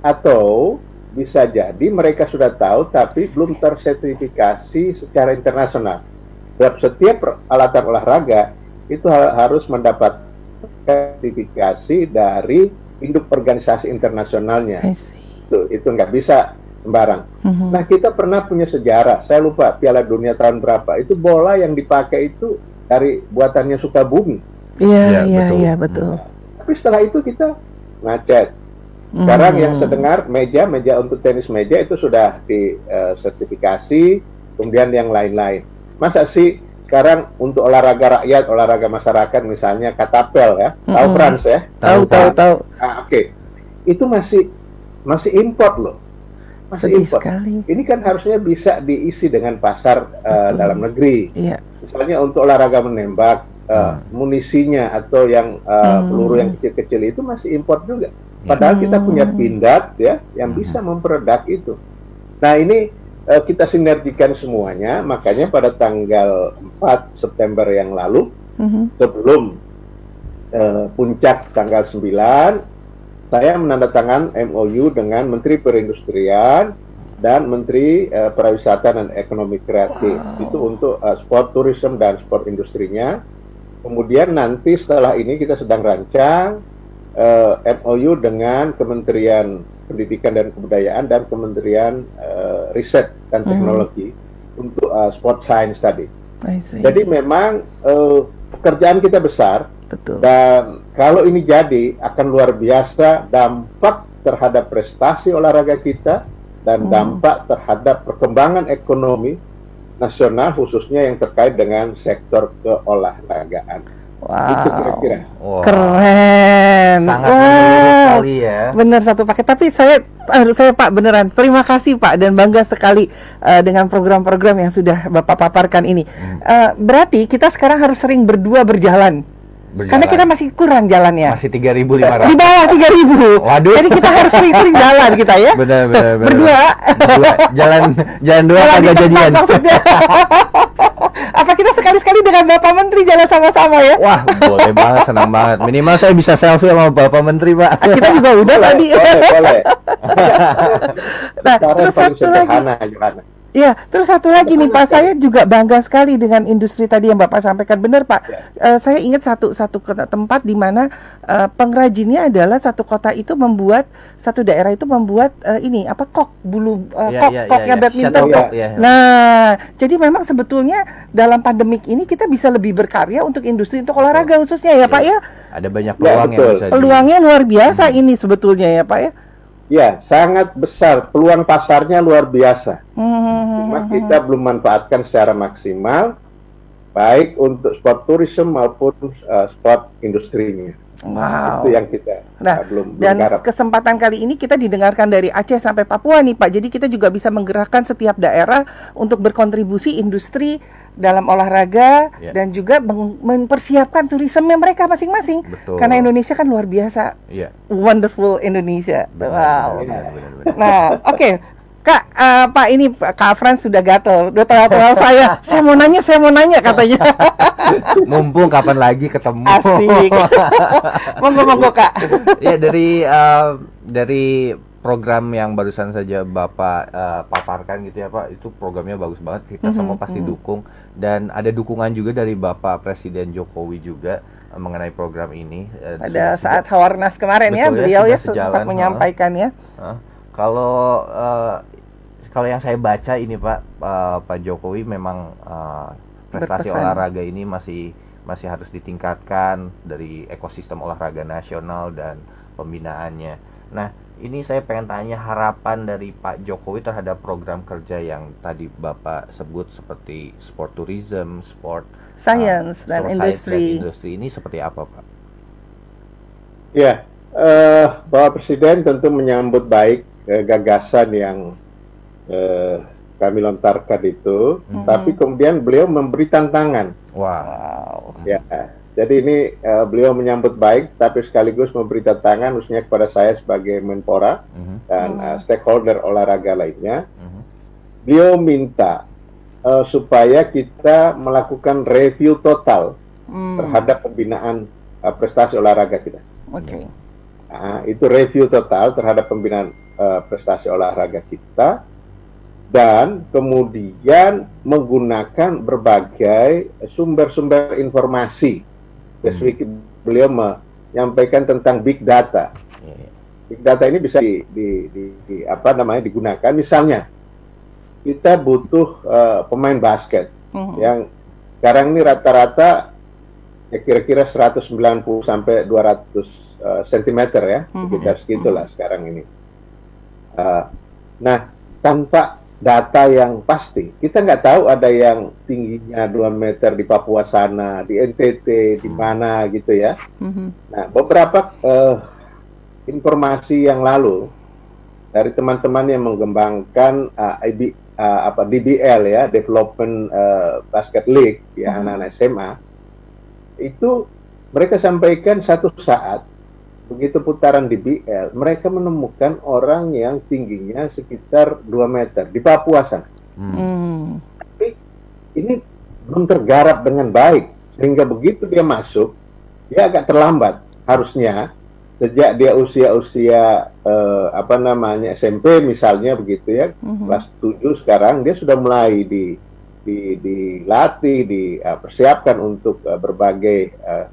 atau bisa jadi mereka sudah tahu tapi belum tersertifikasi secara internasional. Dalam setiap peralatan olahraga itu ha- harus mendapat sertifikasi dari induk organisasi internasionalnya. Itu itu nggak bisa sembarang. Mhm. Nah kita pernah punya sejarah. Saya lupa Piala Dunia tahun berapa. Itu bola yang dipakai itu dari buatannya Sukabumi. Iya, Iya, iya, betul. iya, betul. Tapi setelah itu kita ngacet. Sekarang Mhm. yang terdengar meja meja untuk tenis meja itu sudah disertifikasi, kemudian yang lain-lain. Masa sih sekarang untuk olahraga rakyat, olahraga masyarakat misalnya katapel ya, tahu Mm-mm. Frans ya? tahu, tahu, tahu. Ah, Oke, itu masih masih import loh, masih Sedih import. sekali. Ini kan harusnya bisa diisi dengan pasar Betul. dalam negeri. Iya. Misalnya untuk olahraga menembak, eh, Hmm. munisinya atau yang eh, Hmm. peluru yang kecil-kecil itu masih import juga. Padahal kita Hmm. punya pindad ya yang Hmm. bisa memproduk itu. Nah ini eh, kita sinergikan semuanya, makanya pada tanggal 4 September yang lalu Mhm. sebelum eh, puncak tanggal 9 saya menandatangan MOU dengan Menteri Perindustrian dan Menteri eh, Pariwisata dan Ekonomi Kreatif itu untuk eh, sport tourism dan sport industrinya. Kemudian nanti setelah ini kita sedang rancang eh, MOU dengan Kementerian Pendidikan dan Kebudayaan dan Kementerian eh, Riset dan Mhm. Teknologi untuk eh, sport science tadi. Jadi memang eh, pekerjaan kita besar betul. dan kalau ini jadi akan luar biasa dampak terhadap prestasi olahraga kita dan Hmm. dampak terhadap perkembangan ekonomi nasional khususnya yang terkait dengan sektor keolahragaan. Itu Wow. kira-kira. Wah, Keren. sangat menyeluruh sekali ya. Benar satu paket. Tapi saya harus saya Pak beneran terima kasih Pak dan bangga sekali eh, dengan program-program yang sudah Bapak paparkan ini. Hmm. Eh, berarti kita sekarang harus sering berdua berjalan. Berjalan. Karena kita masih kurang jalannya. masih 3.500. Di bawah 3000. Waduh. Jadi kita harus sering-sering jalan kita ya. Benar, benar, benar. Berdua. Berdua. Jalan jalan dua Jalan kagak jadian. maksudnya. Apa kita sekali-sekali dengan Bapak Menteri jalan sama-sama ya? Wah, boleh banget, senang banget. Minimal saya bisa selfie sama Bapak Menteri, Pak. Kita juga udah tadi. boleh, boleh. Nah, Cara terus satu lagi. sederhana, Yohana. Ya, terus satu lagi nih Pak, saya juga bangga sekali dengan industri tadi yang Bapak sampaikan. Benar Pak, Eh, saya ingat satu satu tempat di mana eh, pengrajinnya adalah satu kota itu membuat satu daerah itu membuat eh, ini apa kok bulu eh, Iya, kok iya, koknya iya, badminton Shuttlecock, kok. iya. Nah, jadi memang sebetulnya dalam pandemik ini kita bisa lebih berkarya untuk industri untuk olahraga khususnya ya Pak ya. Ada banyak Ya, peluang yang betul. bisa Peluangnya luar biasa ini sebetulnya ya Pak ya. Ya, sangat besar. Peluang pasarnya luar biasa. Hmm. Cuma kita belum manfaatkan secara maksimal, baik untuk sport tourism maupun uh, sport industrinya. Wow. Itu yang kita Nah, belum, Dan kesempatan kali ini kita didengarkan dari Aceh sampai Papua nih Pak. Jadi kita juga bisa menggerakkan setiap daerah untuk berkontribusi industri dalam olahraga Ya. dan juga mempersiapkan turisme mereka masing-masing. Karena Indonesia kan luar biasa, Iya. wonderful Indonesia. benar, wow. benar, benar, benar. Nah, oke. Kak, eh, Pak ini Kak Frans sudah gatel, udah tengah-tengah saya. Saya mau nanya, saya mau nanya katanya. Mumpung kapan lagi ketemu. Asik. monggo monggo Kak. ya dari eh, dari program yang barusan saja Bapak eh, paparkan gitu ya Pak, itu programnya bagus banget. Kita Mhm, semua pasti mhm. dukung dan ada dukungan juga dari Bapak Presiden Jokowi juga mengenai program ini. Eh, Pada sudah- saat Hawarnas kemarin ya, Betul ya, beliau ya sempat menyampaikannya. Hah? Kalau eh, kalau yang saya baca ini Pak eh, Pak Jokowi memang eh, prestasi Berpesan. olahraga ini masih masih harus ditingkatkan dari ekosistem olahraga nasional dan pembinaannya. Nah ini saya pengen tanya harapan dari Pak Jokowi terhadap program kerja yang tadi Bapak sebut seperti sport tourism, sport science uh, dan industri. industri ini seperti apa, Pak? Ya, uh, Bapak Presiden tentu menyambut baik uh, gagasan yang uh, kami lontarkan itu, hmm. tapi kemudian beliau memberi tantangan. Wow. Ya, jadi ini uh, beliau menyambut baik, tapi sekaligus memberi tantangan, khususnya kepada saya sebagai Menpora hmm. dan uh, stakeholder olahraga lainnya. Hmm. Beliau minta uh, supaya kita melakukan review total hmm. terhadap pembinaan uh, prestasi olahraga kita. Oke. Okay. Nah, itu review total terhadap pembinaan uh, prestasi olahraga kita dan kemudian menggunakan berbagai sumber-sumber informasi. Spesifik hmm. beliau menyampaikan tentang big data. Iya. Big data ini bisa di, di, di, di apa namanya digunakan. Misalnya kita butuh uh, pemain basket hmm. yang sekarang ini rata-rata ya kira-kira 190 sampai 200 uh, cm ya, hmm. sekitar segitulah hmm. sekarang ini. Uh, nah, tanpa data yang pasti. Kita nggak tahu ada yang tingginya 2 meter di Papua sana, di NTT, di hmm. mana gitu ya. Nah, beberapa uh, informasi yang lalu dari teman-teman yang mengembangkan uh, eh, IB, uh, eh, apa DBL ya, Development uh, Basket League ya anak-anak SMA itu mereka sampaikan satu saat begitu putaran di BL, mereka menemukan orang yang tingginya sekitar 2 meter di Papua sana. Hmm. Tapi ini belum tergarap dengan baik, sehingga begitu dia masuk, dia agak terlambat harusnya sejak dia usia-usia uh, apa namanya SMP misalnya begitu ya, hmm kelas 7 sekarang dia sudah mulai di di dilatih, dipersiapkan uh, untuk uh, berbagai uh,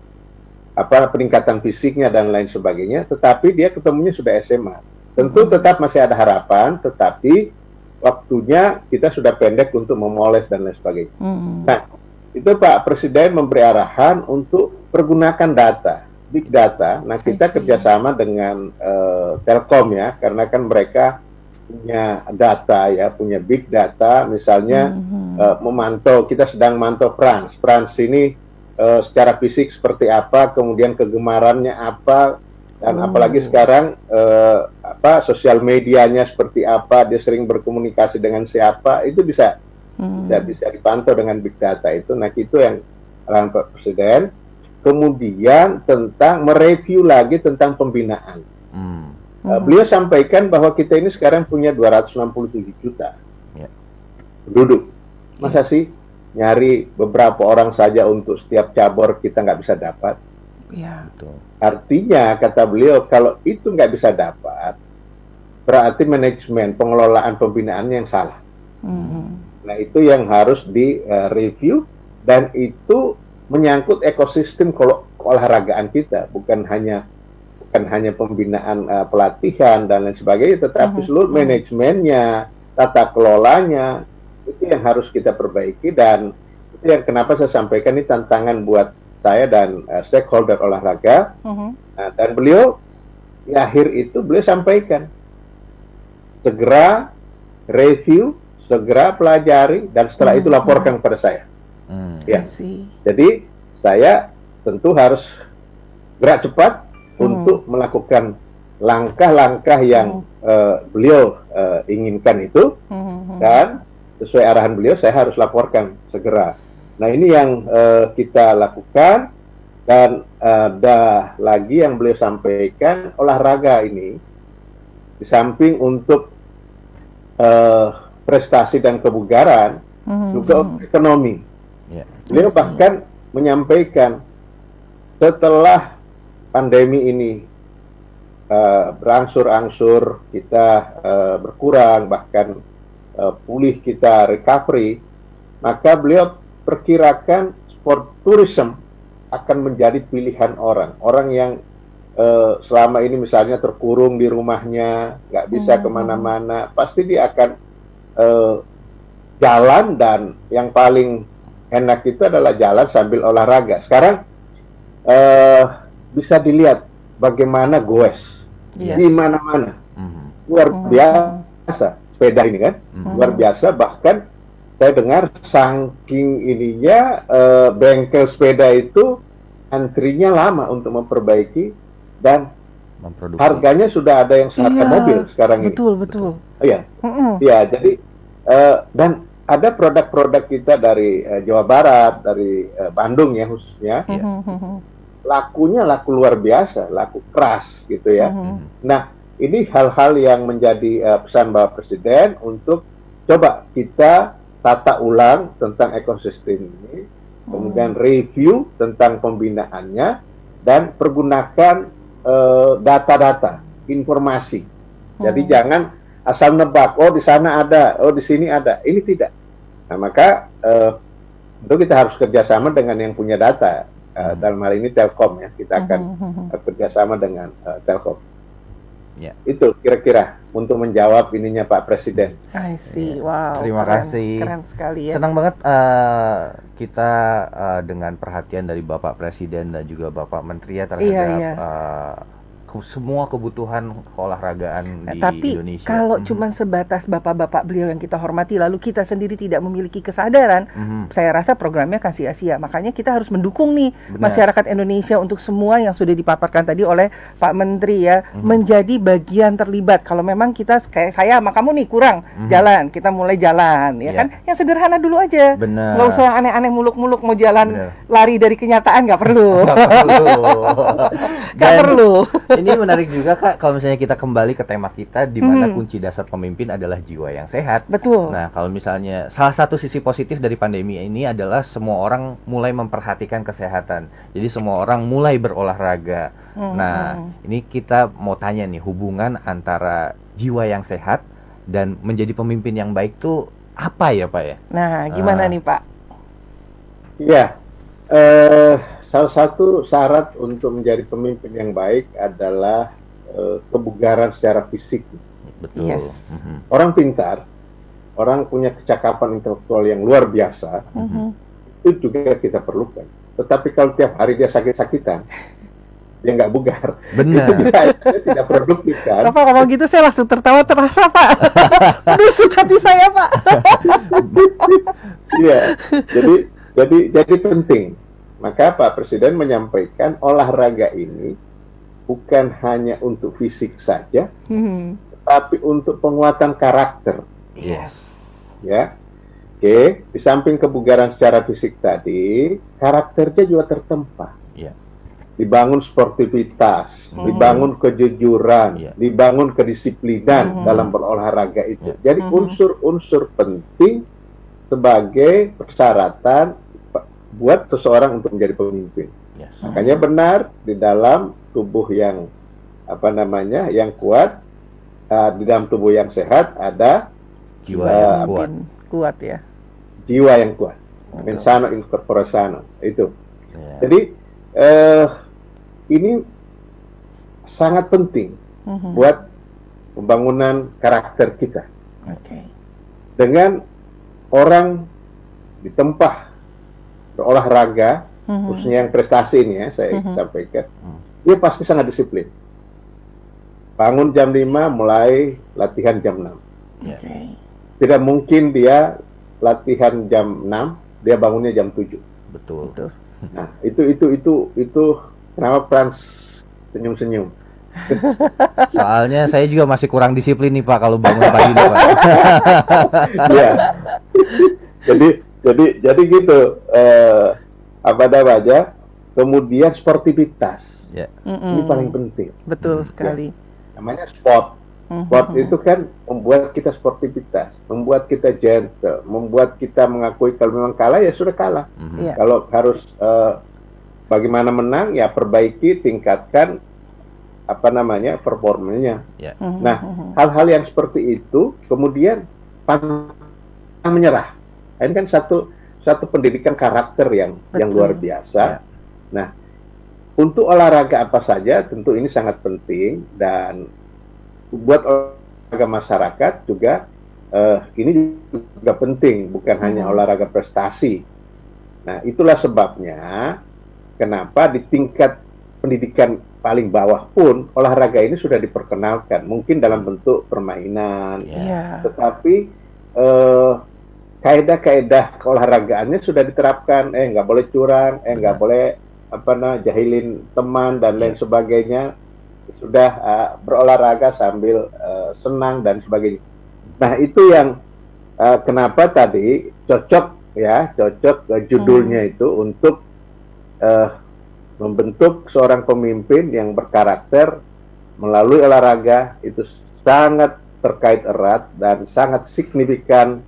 apa peningkatan fisiknya dan lain sebagainya, tetapi dia ketemunya sudah SMA. Tentu tetap masih ada harapan, tetapi waktunya kita sudah pendek untuk memoles dan lain sebagainya. Hmm. Nah, itu Pak Presiden memberi arahan untuk pergunakan data, big data. Nah, kita kerjasama dengan uh, Telkom ya, karena kan mereka punya data ya, punya big data, misalnya hmm. uh, memantau. Kita sedang mantau France. France ini uh, secara fisik seperti apa, kemudian kegemarannya apa, dan hmm. apalagi sekarang uh, apa sosial medianya seperti apa, dia sering berkomunikasi dengan siapa, itu bisa hmm. bisa bisa dipantau dengan big data itu. Nah itu yang arahan Pak Presiden. Kemudian tentang mereview lagi tentang pembinaan. Hmm. Uh, beliau sampaikan bahwa kita ini sekarang punya 267 juta yeah. penduduk. Masa yeah. sih nyari beberapa orang saja untuk setiap cabur kita nggak bisa dapat. Ya. Artinya kata beliau kalau itu nggak bisa dapat, berarti manajemen pengelolaan pembinaan yang salah. Mm-hmm. Nah itu yang harus di uh, review dan itu menyangkut ekosistem keolahragaan kita, bukan hanya bukan hanya pembinaan uh, pelatihan dan lain sebagainya, tetapi mm-hmm. seluruh manajemennya, tata kelolanya, itu yang harus kita perbaiki dan itu yang kenapa saya sampaikan ini tantangan buat saya dan uh, stakeholder olahraga uh-huh. nah, dan beliau di akhir itu beliau sampaikan segera review segera pelajari dan setelah uh-huh. itu laporkan kepada saya uh-huh. ya jadi saya tentu harus gerak cepat uh-huh. untuk melakukan langkah-langkah yang uh, beliau uh, inginkan itu dan sesuai arahan beliau saya harus laporkan segera. Nah ini yang uh, kita lakukan dan ada lagi yang beliau sampaikan olahraga ini di samping untuk uh, prestasi dan kebugaran mm-hmm. juga ekonomi. Yeah. Beliau bahkan menyampaikan setelah pandemi ini uh, berangsur-angsur kita uh, berkurang bahkan uh, pulih kita recovery, maka beliau perkirakan sport tourism akan menjadi pilihan orang. Orang yang uh, selama ini misalnya terkurung di rumahnya, nggak bisa hmm. ke mana-mana, pasti dia akan uh, jalan dan yang paling enak itu adalah jalan sambil olahraga. Sekarang uh, bisa dilihat bagaimana goes yes. di mana-mana. Hmm. luar Hmm. biasa sepeda ini kan Mhm. luar biasa bahkan saya dengar saking ininya eh, bengkel sepeda itu antrinya lama untuk memperbaiki dan Memproduksi. harganya sudah ada yang seharga Iya, mobil sekarang ini. Betul, betul. Oh, Iya, Mm-mm. iya. Jadi eh, dan ada produk-produk kita dari eh, Jawa Barat, dari eh, Bandung ya khususnya, Iya. Mhm. lakunya laku luar biasa, laku keras gitu ya. Mhm. Mhm. Nah, ini hal-hal yang menjadi eh, pesan Bapak Presiden untuk coba kita tata ulang tentang ekosistem ini, kemudian review tentang pembinaannya dan pergunakan eh, data-data, informasi. Jadi Hmm. jangan asal nebak, oh di sana ada, oh di sini ada. Ini tidak. Nah, maka eh, itu kita harus kerjasama dengan yang punya data. Hmm. dalam hal ini Telkom ya, kita akan Mhm. kerjasama dengan eh, Telkom. Ya. Itu kira-kira untuk menjawab ininya Pak Presiden. I see. Iya. Wow. Terima keren, kasih. Keren sekali ya. Senang banget eh, kita eh, dengan perhatian dari Bapak Presiden dan juga Bapak Menteri ya terhadap Iya, iya. ke- semua kebutuhan keolahragaan Nah, di tapi Indonesia. kalau Mhm. cuman sebatas bapak-bapak beliau yang kita hormati lalu kita sendiri tidak memiliki kesadaran, Mhm. saya rasa programnya akan sia-sia. Makanya kita harus mendukung nih Benar. masyarakat Indonesia untuk semua yang sudah dipaparkan tadi oleh Pak Menteri ya Mhm. menjadi bagian terlibat. Kalau memang kita kayak saya sama kamu nih kurang Mhm. jalan, kita mulai jalan ya Iya. kan? Yang sederhana dulu aja. Benar. Nggak usah aneh-aneh muluk-muluk mau jalan Benar. lari dari kenyataan nggak perlu. Nggak perlu. Nggak perlu. Ini menarik juga kak kalau misalnya kita kembali ke tema kita di mana Mhm. kunci dasar pemimpin adalah jiwa yang sehat. Betul. Nah, kalau misalnya salah satu sisi positif dari pandemi ini adalah semua orang mulai memperhatikan kesehatan. Jadi semua orang mulai berolahraga. Mhm. Nah, ini kita mau tanya nih hubungan antara jiwa yang sehat dan menjadi pemimpin yang baik tuh apa ya, Pak ya? Nah, gimana Ah. nih Pak? Ya, eh, salah satu syarat untuk menjadi pemimpin yang baik adalah eh, kebugaran secara fisik. Betul. Yes. Mhm. Orang pintar, orang punya kecakapan intelektual yang luar biasa, Mhm. itu juga kita perlukan. Tetapi kalau tiap hari dia sakit-sakitan, dia nggak bugar, itu Benar. juga dia tidak produktif kan? Bapak ngomong gitu saya langsung tertawa terasa Pak. Menusuk hati saya Pak. Iya, jadi jadi jadi penting. Maka Pak Presiden menyampaikan olahraga ini bukan hanya untuk fisik saja, Mhm. tapi untuk penguatan karakter. Yes. Ya, oke. Di samping kebugaran secara fisik tadi, karakternya juga tertempa. Iya. Dibangun sportivitas, Hmm. dibangun kejujuran, Iya. dibangun kedisiplinan Hmm. dalam berolahraga itu. Iya. Jadi Hmm. unsur-unsur penting sebagai persyaratan buat seseorang untuk menjadi pemimpin. Yes. Makanya benar di dalam tubuh yang apa namanya yang kuat, uh, di dalam tubuh yang sehat ada Jiwa Eh, yang kuat. Kuat ya. jiwa yang kuat. Betul. Mensano in corpore sano itu. Ya. Jadi eh, ini sangat penting Mhm. buat pembangunan karakter kita. Oke. Dengan orang ditempah berolahraga, Mhm. khususnya yang prestasi ini ya saya Mhm. sampaikan, dia pasti sangat disiplin. Bangun jam 5, mulai latihan jam 6. Ya. Oke. Tidak mungkin dia latihan jam 6, dia bangunnya jam 7. Betul. Betul. Nah, itu itu itu itu kenapa Frans senyum-senyum? Soalnya saya juga masih kurang disiplin nih Pak kalau bangun pagi nih Pak. Iya. jadi jadi jadi gitu eh apa namanya? Kemudian sportivitas. Ini Mhm. paling penting. Betul Hmm. sekali. Namanya sport. Mhm. Sport itu kan membuat kita sportivitas, membuat kita gentle, membuat kita mengakui kalau memang kalah ya sudah kalah. Mhm. Iya. Kalau harus eh, bagaimana menang ya perbaiki, tingkatkan apa namanya performanya. Mhm. Nah, Mhm. hal-hal yang seperti itu kemudian pantang menyerah. Ini kan satu satu pendidikan karakter yang yang Betul. luar biasa. Ya. Nah, untuk olahraga apa saja tentu ini sangat penting dan buat olahraga masyarakat juga eh, ini juga penting bukan hanya Mhm. olahraga prestasi. Nah, itulah sebabnya kenapa di tingkat pendidikan paling bawah pun olahraga ini sudah diperkenalkan, mungkin dalam bentuk permainan, Iya. tetapi eh, kaedah-kaedah keolahragaannya sudah diterapkan. Eh nggak boleh curang, eh nggak boleh apa nah jahilin teman dan lain sebagainya. Sudah eh, berolahraga sambil eh, senang dan sebagainya. Nah itu yang eh, kenapa tadi cocok ya cocok eh, judulnya itu untuk eh, membentuk seorang pemimpin yang berkarakter melalui olahraga itu sangat terkait erat dan sangat signifikan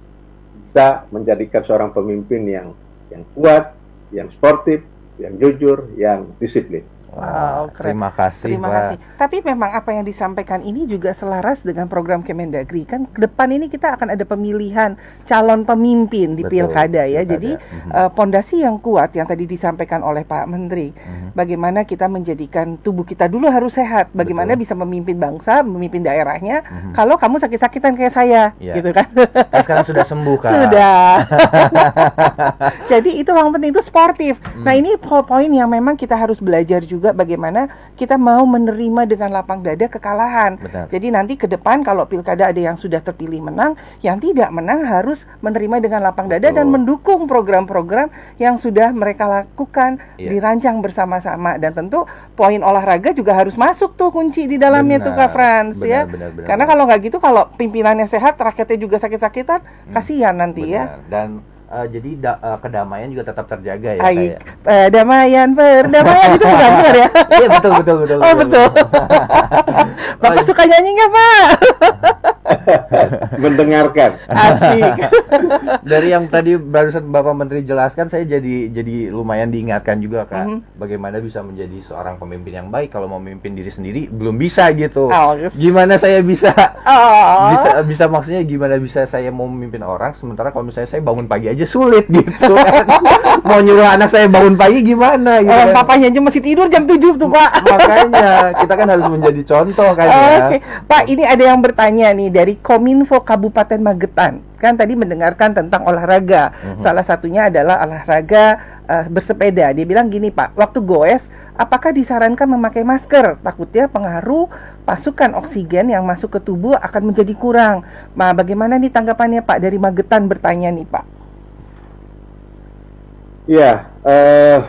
bisa menjadikan seorang pemimpin yang yang kuat, yang sportif, yang jujur, yang disiplin. Wow, keren. Terima kasih, Terima Pak. kasih. Tapi memang apa yang disampaikan ini juga selaras dengan program Kemendagri. Kan ke depan ini kita akan ada pemilihan calon pemimpin di Betul, pilkada ya. pilkada. Jadi Mhm. eh, pondasi yang kuat yang tadi disampaikan oleh Pak Menteri, Mhm. bagaimana kita menjadikan tubuh kita dulu harus sehat, bagaimana Betul. bisa memimpin bangsa, memimpin daerahnya. Mhm. Kalau kamu sakit-sakitan kayak saya, Iya. gitu kan? Kan sekarang sudah sembuh kan? Sudah. Jadi itu yang penting itu sportif. Hmm. Nah ini po- poin yang memang kita harus belajar juga bagaimana kita mau menerima dengan lapang dada kekalahan. Benar. Jadi nanti ke depan kalau pilkada ada yang sudah terpilih menang, yang tidak menang harus menerima dengan lapang dada Betul. dan mendukung program-program yang sudah mereka lakukan, Iya. dirancang bersama-sama. Dan tentu poin olahraga juga harus masuk tuh kunci di dalamnya tuh Kak Benar, Frans ya. benar, benar, benar, Karena benar. kalau nggak gitu, kalau pimpinannya sehat, rakyatnya juga sakit-sakitan, Hmm. kasihan nanti ya. Benar. Dan eh, jadi da- eh, kedamaian juga tetap terjaga ya. Baik, kayak- perdamaian, perdamaian itu bukan benar ya? Iya betul betul betul. Oh betul. Bapak suka nyanyi nggak Pak? Mendengarkan. Asik. Dari yang tadi barusan Bapak Menteri jelaskan, saya jadi jadi lumayan diingatkan juga kak, Mhm. bagaimana bisa menjadi seorang pemimpin yang baik kalau mau memimpin diri sendiri belum bisa gitu. Oh, yes. Gimana saya bisa Oh. bisa bisa maksudnya gimana bisa saya mau memimpin orang sementara kalau misalnya saya bangun pagi aja sulit gitu kan. mau nyuruh anak saya bangun pagi gimana gitu. Orang kan. papanya aja masih tidur jam 7 tuh Pak. Makanya kita kan harus menjadi contoh kan ya. Oke, Pak ini ada yang bertanya nih dari Kominfo Kabupaten Magetan. Kan tadi mendengarkan tentang olahraga. Mhm. Salah satunya adalah olahraga eh, bersepeda. Dia bilang gini Pak, waktu goes, apakah disarankan memakai masker? Takutnya pengaruh pasukan oksigen yang masuk ke tubuh akan menjadi kurang. Nah, bagaimana nih tanggapannya Pak dari Magetan bertanya nih Pak? Iya, eh,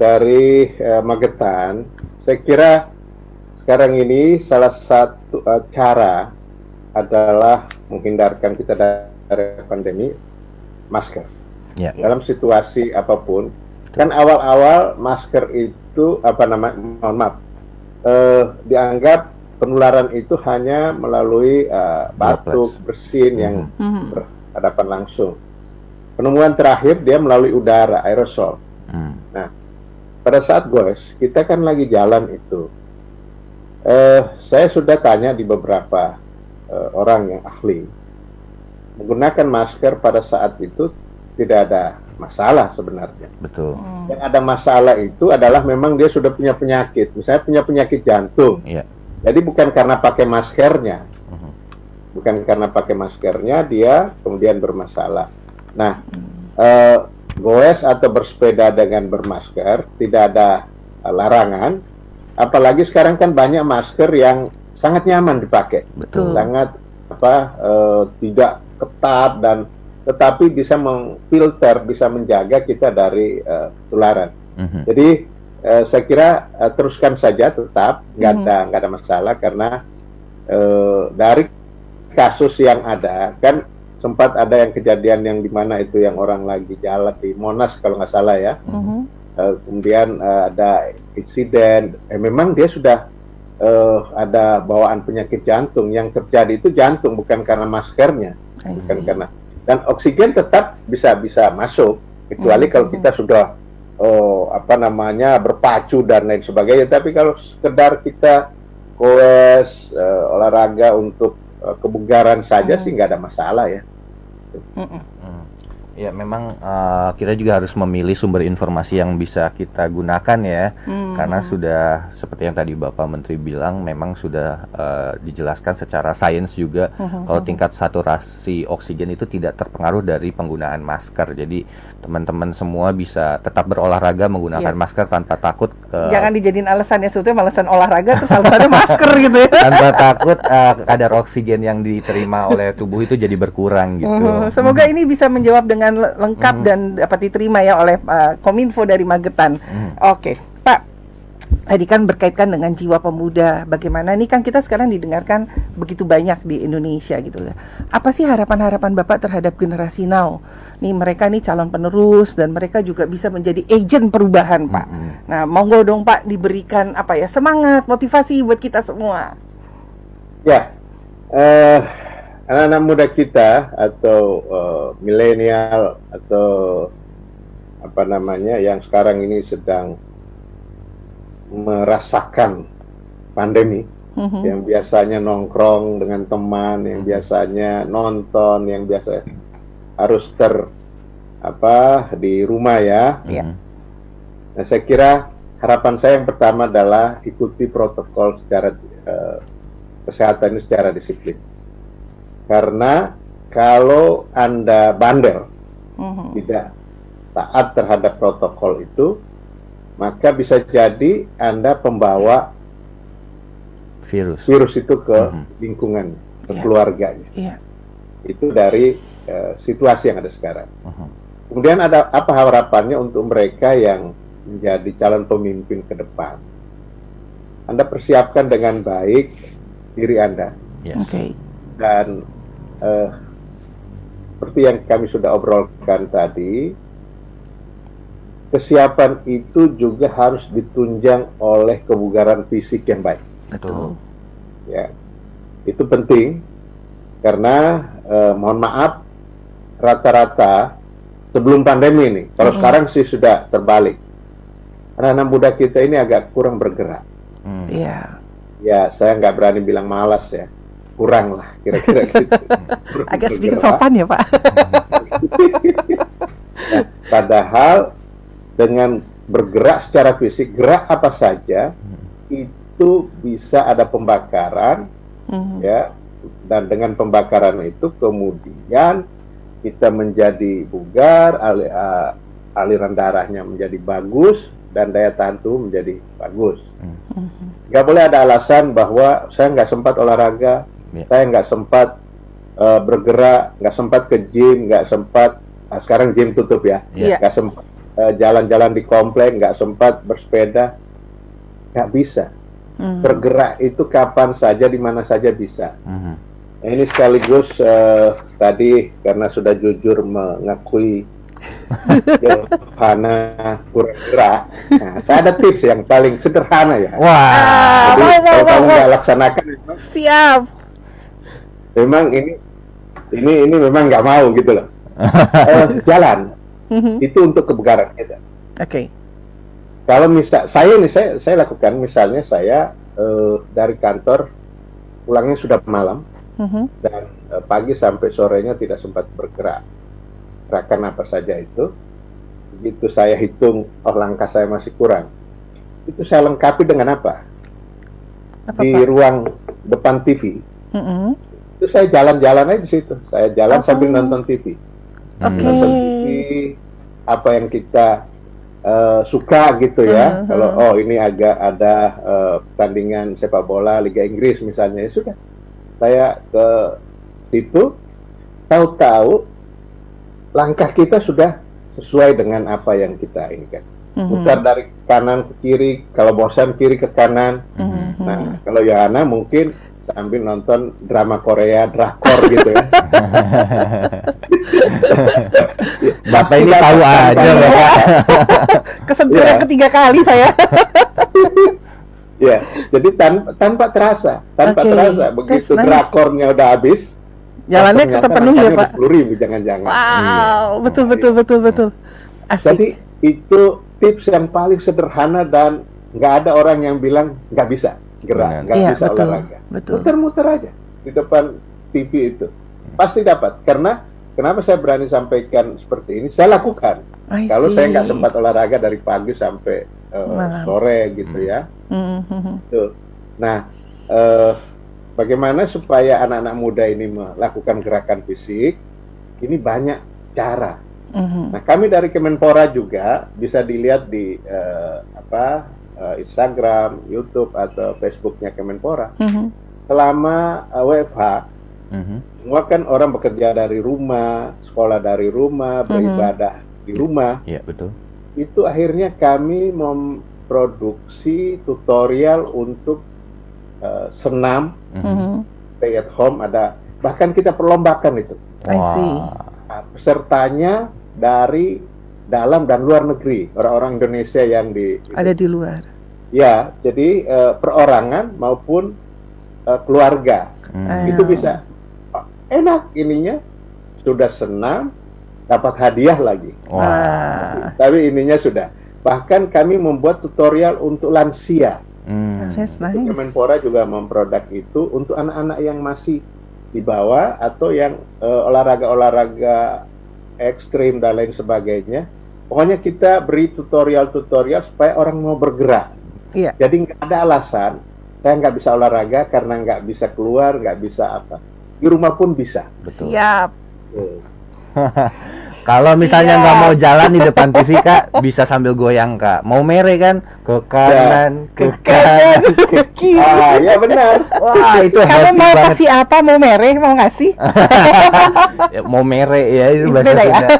dari eh, Magetan, saya kira sekarang ini salah satu eh, cara adalah menghindarkan kita dari pandemi masker. Ya. Dalam situasi apa pun, kan awal-awal masker itu apa namanya, mohon maaf, eh, dianggap penularan itu hanya melalui eh, batuk, bersin yang Mhm. berhadapan langsung. Penemuan terakhir dia melalui udara, aerosol. Hmm. Pada saat goes, kita kan lagi jalan itu. Eh, saya sudah tanya di beberapa eh, orang yang ahli. Menggunakan masker pada saat itu tidak ada masalah sebenarnya. Betul. Hmm. Yang ada masalah itu adalah memang dia sudah punya penyakit. Misalnya punya penyakit jantung. Iya. Jadi bukan karena pakai maskernya. Mhm. bukan karena pakai maskernya dia kemudian bermasalah. Nah, eh, goes atau bersepeda dengan bermasker tidak ada eh, larangan. Apalagi sekarang kan banyak masker yang sangat nyaman dipakai, Betul. sangat apa eh, tidak ketat dan tetapi bisa mengfilter, bisa menjaga kita dari eh, tularan. Mhm. Jadi eh, saya kira eh, teruskan saja tetap nggak Mhm. ada nggak ada masalah karena eh, dari kasus yang ada kan sempat ada yang kejadian yang di mana itu yang orang lagi jalan di Monas kalau nggak salah ya. Mhm. Eh, kemudian eh, ada insiden. Eh, memang dia sudah eh, ada bawaan penyakit jantung. Yang terjadi itu jantung bukan karena maskernya. Bukan karena. Dan oksigen tetap bisa bisa masuk. Kecuali Mhm. kalau kita sudah oh apa namanya berpacu dan lain sebagainya. Tapi kalau sekedar kita goes eh, olahraga untuk kebugaran saja Mhm. sih nggak ada masalah ya Mhm. Hmm. Ya memang uh, kita juga harus memilih sumber informasi yang bisa kita gunakan ya, hmm. karena sudah seperti yang tadi Bapak Menteri bilang, memang sudah uh, dijelaskan secara sains juga hmm. kalau tingkat saturasi oksigen itu tidak terpengaruh dari penggunaan masker. Jadi teman-teman semua bisa tetap berolahraga menggunakan yes. masker tanpa takut. Uh, Jangan dijadiin alasan ya sebetulnya alasan olahraga terus alasannya masker gitu ya. Tanpa takut uh, kadar oksigen yang diterima oleh tubuh itu jadi berkurang gitu. Uh, semoga hmm. ini bisa menjawab dengan dengan lengkap hmm. dan dapat diterima ya oleh uh, Kominfo dari Magetan. Hmm. Oke, okay. Pak. Tadi kan berkaitan dengan jiwa pemuda, bagaimana ini kan kita sekarang didengarkan begitu banyak di Indonesia gitu ya. Apa sih harapan-harapan Bapak terhadap generasi now? Nih mereka nih calon penerus dan mereka juga bisa menjadi agent perubahan, Pak. -hmm. Nah, monggo dong Pak diberikan apa ya semangat, motivasi buat kita semua. Ya, uh, anak-anak muda kita atau uh, milenial atau apa namanya yang sekarang ini sedang merasakan pandemi mm-hmm. yang biasanya nongkrong dengan teman yang biasanya nonton yang biasa harus ter apa di rumah ya. Yeah. Nah saya kira harapan saya yang pertama adalah ikuti protokol secara uh, kesehatan ini secara disiplin karena kalau Anda bandel, mm-hmm. tidak taat terhadap protokol itu, maka bisa jadi Anda pembawa virus virus itu ke mm-hmm. lingkungan, ke yeah. keluarganya. Yeah. Itu dari uh, situasi yang ada sekarang. Mm-hmm. Kemudian ada apa harapannya untuk mereka yang menjadi calon pemimpin ke depan? Anda persiapkan dengan baik diri Anda. Yes. Okay. Dan uh, seperti yang kami sudah obrolkan tadi, kesiapan itu juga harus ditunjang oleh kebugaran fisik yang baik. Betul. Ya, itu penting karena eh, mohon maaf rata-rata sebelum pandemi ini, kalau mm sekarang sih sudah terbalik. Anak-anak muda kita ini agak kurang bergerak. Iya. Mm. Ya, saya nggak berani bilang malas ya kurang lah kira-kira gitu. Agak sedikit sopan ya Pak. nah, padahal dengan bergerak secara fisik, gerak apa saja itu bisa ada pembakaran, hmm. ya, dan dengan pembakaran itu kemudian kita menjadi bugar, al aliran darahnya menjadi bagus, dan daya tahan tubuh menjadi bagus. Hmm. Gak boleh ada alasan bahwa saya nggak sempat olahraga, yeah. saya nggak sempat uh, bergerak, nggak sempat ke gym, nggak sempat nah sekarang gym tutup ya, yeah. nggak sempat uh, jalan-jalan di komplek, nggak sempat bersepeda, nggak bisa. Mm. Bergerak itu kapan saja, di mana saja bisa. Mm -hmm. Nah, ini sekaligus uh, tadi karena sudah jujur mengakui sederhana kurang gerak. Nah, saya ada tips yang paling sederhana ya. Wah. Jadi, kalau kamu nggak laksanakan, siap memang ini ini ini memang nggak mau gitu loh. uh, jalan mm-hmm. itu untuk kebugaran kita. Oke. Okay. Kalau misal saya ini saya saya lakukan misalnya saya uh, dari kantor pulangnya sudah malam mm-hmm. dan uh, pagi sampai sorenya tidak sempat bergerak. Gerakan apa saja itu. Begitu saya hitung oh langkah saya masih kurang. Itu saya lengkapi dengan apa? apa di Pak? ruang depan TV. Mm-hmm itu saya jalan-jalan aja di situ. Saya jalan oh. sambil nonton TV. Okay. Nonton TV apa yang kita uh, suka gitu ya. Uh -huh. Kalau oh ini agak ada uh, pertandingan sepak bola Liga Inggris misalnya ya sudah. Saya ke situ tahu-tahu langkah kita sudah sesuai dengan apa yang kita inginkan. Mm -hmm. dari kanan ke kiri, kalau bosan kiri ke kanan. Mm -hmm. Nah, kalau Yohana mungkin sambil nonton drama Korea drakor gitu ya. Bapak ini tahu aja. Kesentuh ya. ketiga kali saya. ya, jadi tanpa tanpa terasa, tanpa okay. terasa begitu nice. drakornya udah habis. Jalannya kita penuh ya Pak. Ribu jangan-jangan. Wow, iya. betul betul betul betul. Asik. Jadi itu tips yang paling sederhana dan nggak ada orang yang bilang nggak bisa gerak, nggak iya, bisa betul, olahraga. Muter-muter aja di depan TV itu. Pasti dapat karena kenapa saya berani sampaikan seperti ini? Saya lakukan. I Kalau saya nggak sempat olahraga dari pagi sampai Malam. sore gitu Hmm. ya. Mhm, mhm. Tuh. Nah, eh, bagaimana supaya anak-anak muda ini melakukan gerakan fisik? Ini banyak cara. Mhm. Nah, kami dari Kemenpora juga bisa dilihat di eh, apa eh, Instagram, YouTube atau Facebooknya Kemenpora. Mhm. Selama eh, WFH, Mhm. semua kan orang bekerja dari rumah, sekolah dari rumah, beribadah di rumah. Iya betul. Itu akhirnya kami memproduksi tutorial untuk eh, senam, Mhm. Mhm. stay at home ada bahkan kita perlombakan itu. I see. Wah. Nah, pesertanya dari dalam dan luar negeri orang-orang Indonesia yang di Ada di luar. ya jadi eh, perorangan maupun eh, keluarga Hmm. Itu bisa oh, enak ininya sudah senam dapat hadiah lagi Wah. Wah. tapi ininya sudah bahkan kami membuat tutorial untuk lansia Hmm. That's nice. Kemenpora juga memproduk itu untuk anak-anak yang masih di bawah atau yang eh, olahraga-olahraga ekstrim dan lain sebagainya. Pokoknya kita beri tutorial-tutorial supaya orang mau bergerak. Iya. Jadi nggak ada alasan saya nggak bisa olahraga karena nggak bisa keluar, nggak bisa apa. Di rumah pun bisa. Betul. Siap. Tuh. Kalau misalnya Siap. nggak mau jalan di depan TV kak, bisa sambil goyang kak. Mau mere kan? Ke kanan, ke, kanan. Ke kiri. Ah, ya benar. Wah itu Kamu happy mau banget. kasih apa? Mau mereh? Mau ngasih? Ya, mau mere ya itu Itu bahasa ya? Sunda.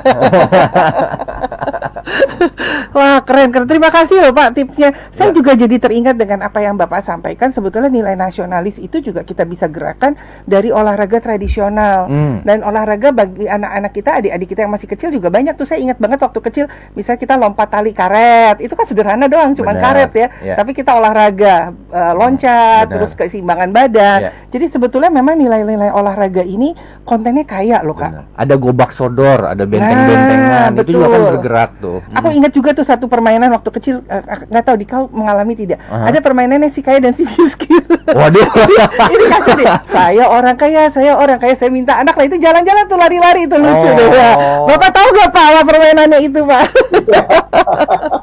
Wah keren keren. Terima kasih loh Pak tipsnya. Saya Ya. juga jadi teringat dengan apa yang Bapak sampaikan. Sebetulnya nilai nasionalis itu juga kita bisa gerakan dari olahraga tradisional. Hmm. Dan olahraga bagi anak-anak kita, adik-adik kita yang masih kecil juga banyak tuh. Saya ingat banget waktu kecil, misalnya kita lompat tali karet. Itu kan sederhana doang, cuman karet ya. Ya. Tapi kita olahraga eh, loncat, Benar. terus keseimbangan badan. Ya. Jadi sebetulnya memang nilai-nilai olahraga ini kontennya kaya loh kak. Benar. Ada gobak sodor, ada benteng-bentengan, Nah, itu juga kan bergerak tuh. Aku ingat juga tuh satu permainan waktu kecil eh, nggak tahu di kau mengalami tidak. Aha. Ada permainannya si kaya dan si miskin. Waduh. ini kacau deh. Saya orang kaya, saya orang kaya, saya minta anak lah itu jalan-jalan tuh lari-lari itu lucu Oh. deh. ya. Bapak tahu gak Pak apa permainannya itu Pak?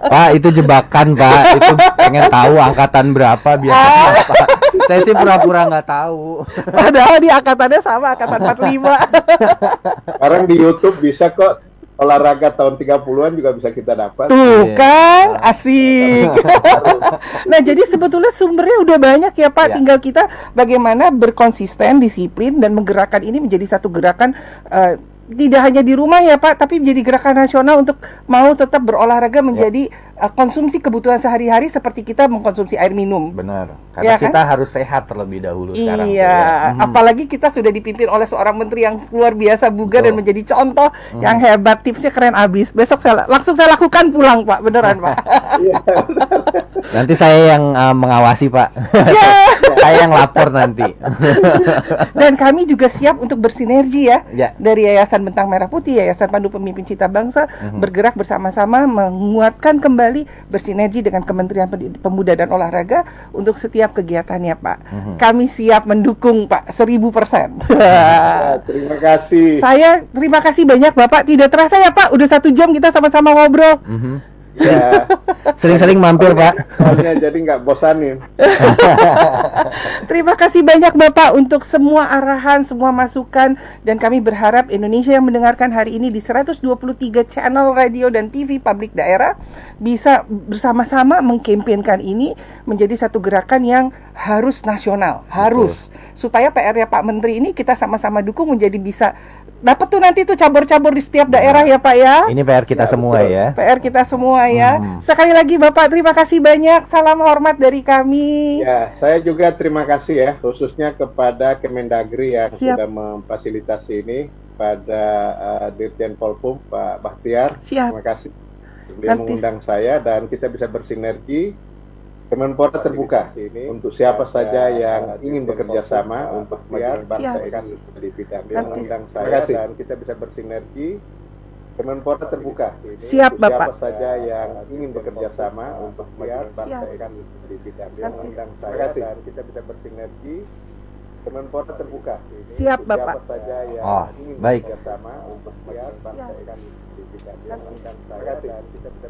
Pak, itu jebakan, Pak. Itu pengen tahu angkatan berapa biasanya, Ah. Pak. Saya sih pura-pura nggak tahu. Padahal di angkatannya sama angkatan 45. Sekarang di YouTube bisa kok olahraga tahun 30-an juga bisa kita dapat. Tuh Iya. kan, asik. nah, jadi sebetulnya sumbernya udah banyak ya Pak. Iya. Tinggal kita bagaimana berkonsisten, disiplin dan menggerakkan ini menjadi satu gerakan eh, tidak hanya di rumah ya Pak, tapi menjadi gerakan nasional untuk mau tetap berolahraga menjadi eh, konsumsi kebutuhan sehari-hari seperti kita mengkonsumsi air minum. Benar. Iya Karena kan? kita harus sehat terlebih dahulu sekarang. tuh, Iya, ya. Mhm. apalagi kita sudah dipimpin oleh seorang menteri yang luar biasa bugar dan menjadi contoh Mhm. yang hebat. Tipsnya keren abis. Besok saya langsung saya lakukan pulang, Pak. Beneran, Pak. Nanti saya yang uh, mengawasi, Pak. Ya. saya yang lapor nanti. Dan kami juga siap untuk bersinergi ya. ya. Dari Yayasan Bentang Merah Putih, Yayasan Pandu Pemimpin Cita Bangsa Mhm. bergerak bersama-sama menguatkan kembali bersinergi dengan Kementerian Pemuda dan Olahraga untuk setiap kegiatannya, Pak. Mhm. Kami siap mendukung, Pak, seribu persen. Ya, terima kasih. Saya terima kasih banyak Bapak. Tidak terasa ya Pak, udah satu jam kita sama-sama ngobrol. Mhm. Ya, Sering-sering mampir, Pak. soalnya jadi nggak bosanin. Terima kasih banyak Bapak untuk semua arahan, semua masukan. Dan kami berharap Indonesia yang mendengarkan hari ini di 123 channel radio dan TV publik daerah bisa bersama-sama mengkampanyekan ini menjadi satu gerakan yang harus nasional, harus. Supaya PR-nya Pak Menteri ini kita sama-sama dukung menjadi bisa dapat tuh nanti tuh cabur-cabur di setiap daerah ya Pak ya. Ini PR kita Ya, semua betul. ya. PR kita semua ya. Hmm. Sekali lagi Bapak terima kasih banyak. Salam hormat dari kami. Ya, saya juga terima kasih ya, khususnya kepada Kemendagri yang Siap. sudah memfasilitasi ini, pada uh, Dirjen Polpum Pak Bahtiar. Siap. Terima kasih. Beliau Nanti- mengundang saya dan kita bisa bersinergi. Kemenpora terbuka ini untuk siapa saja yang ingin bekerja sama untuk biar bangsa ini di bidang mengundang saya dan kita bisa bersinergi. Kemenpora terbuka ini Siap, untuk Bapak. siapa saja yang ingin bekerja sama untuk biar bangsa ini di bidang mengundang saya dan kita bisa bersinergi. Kemenpora terbuka. Siap, Bapak. saja yang Oh, ingin baik.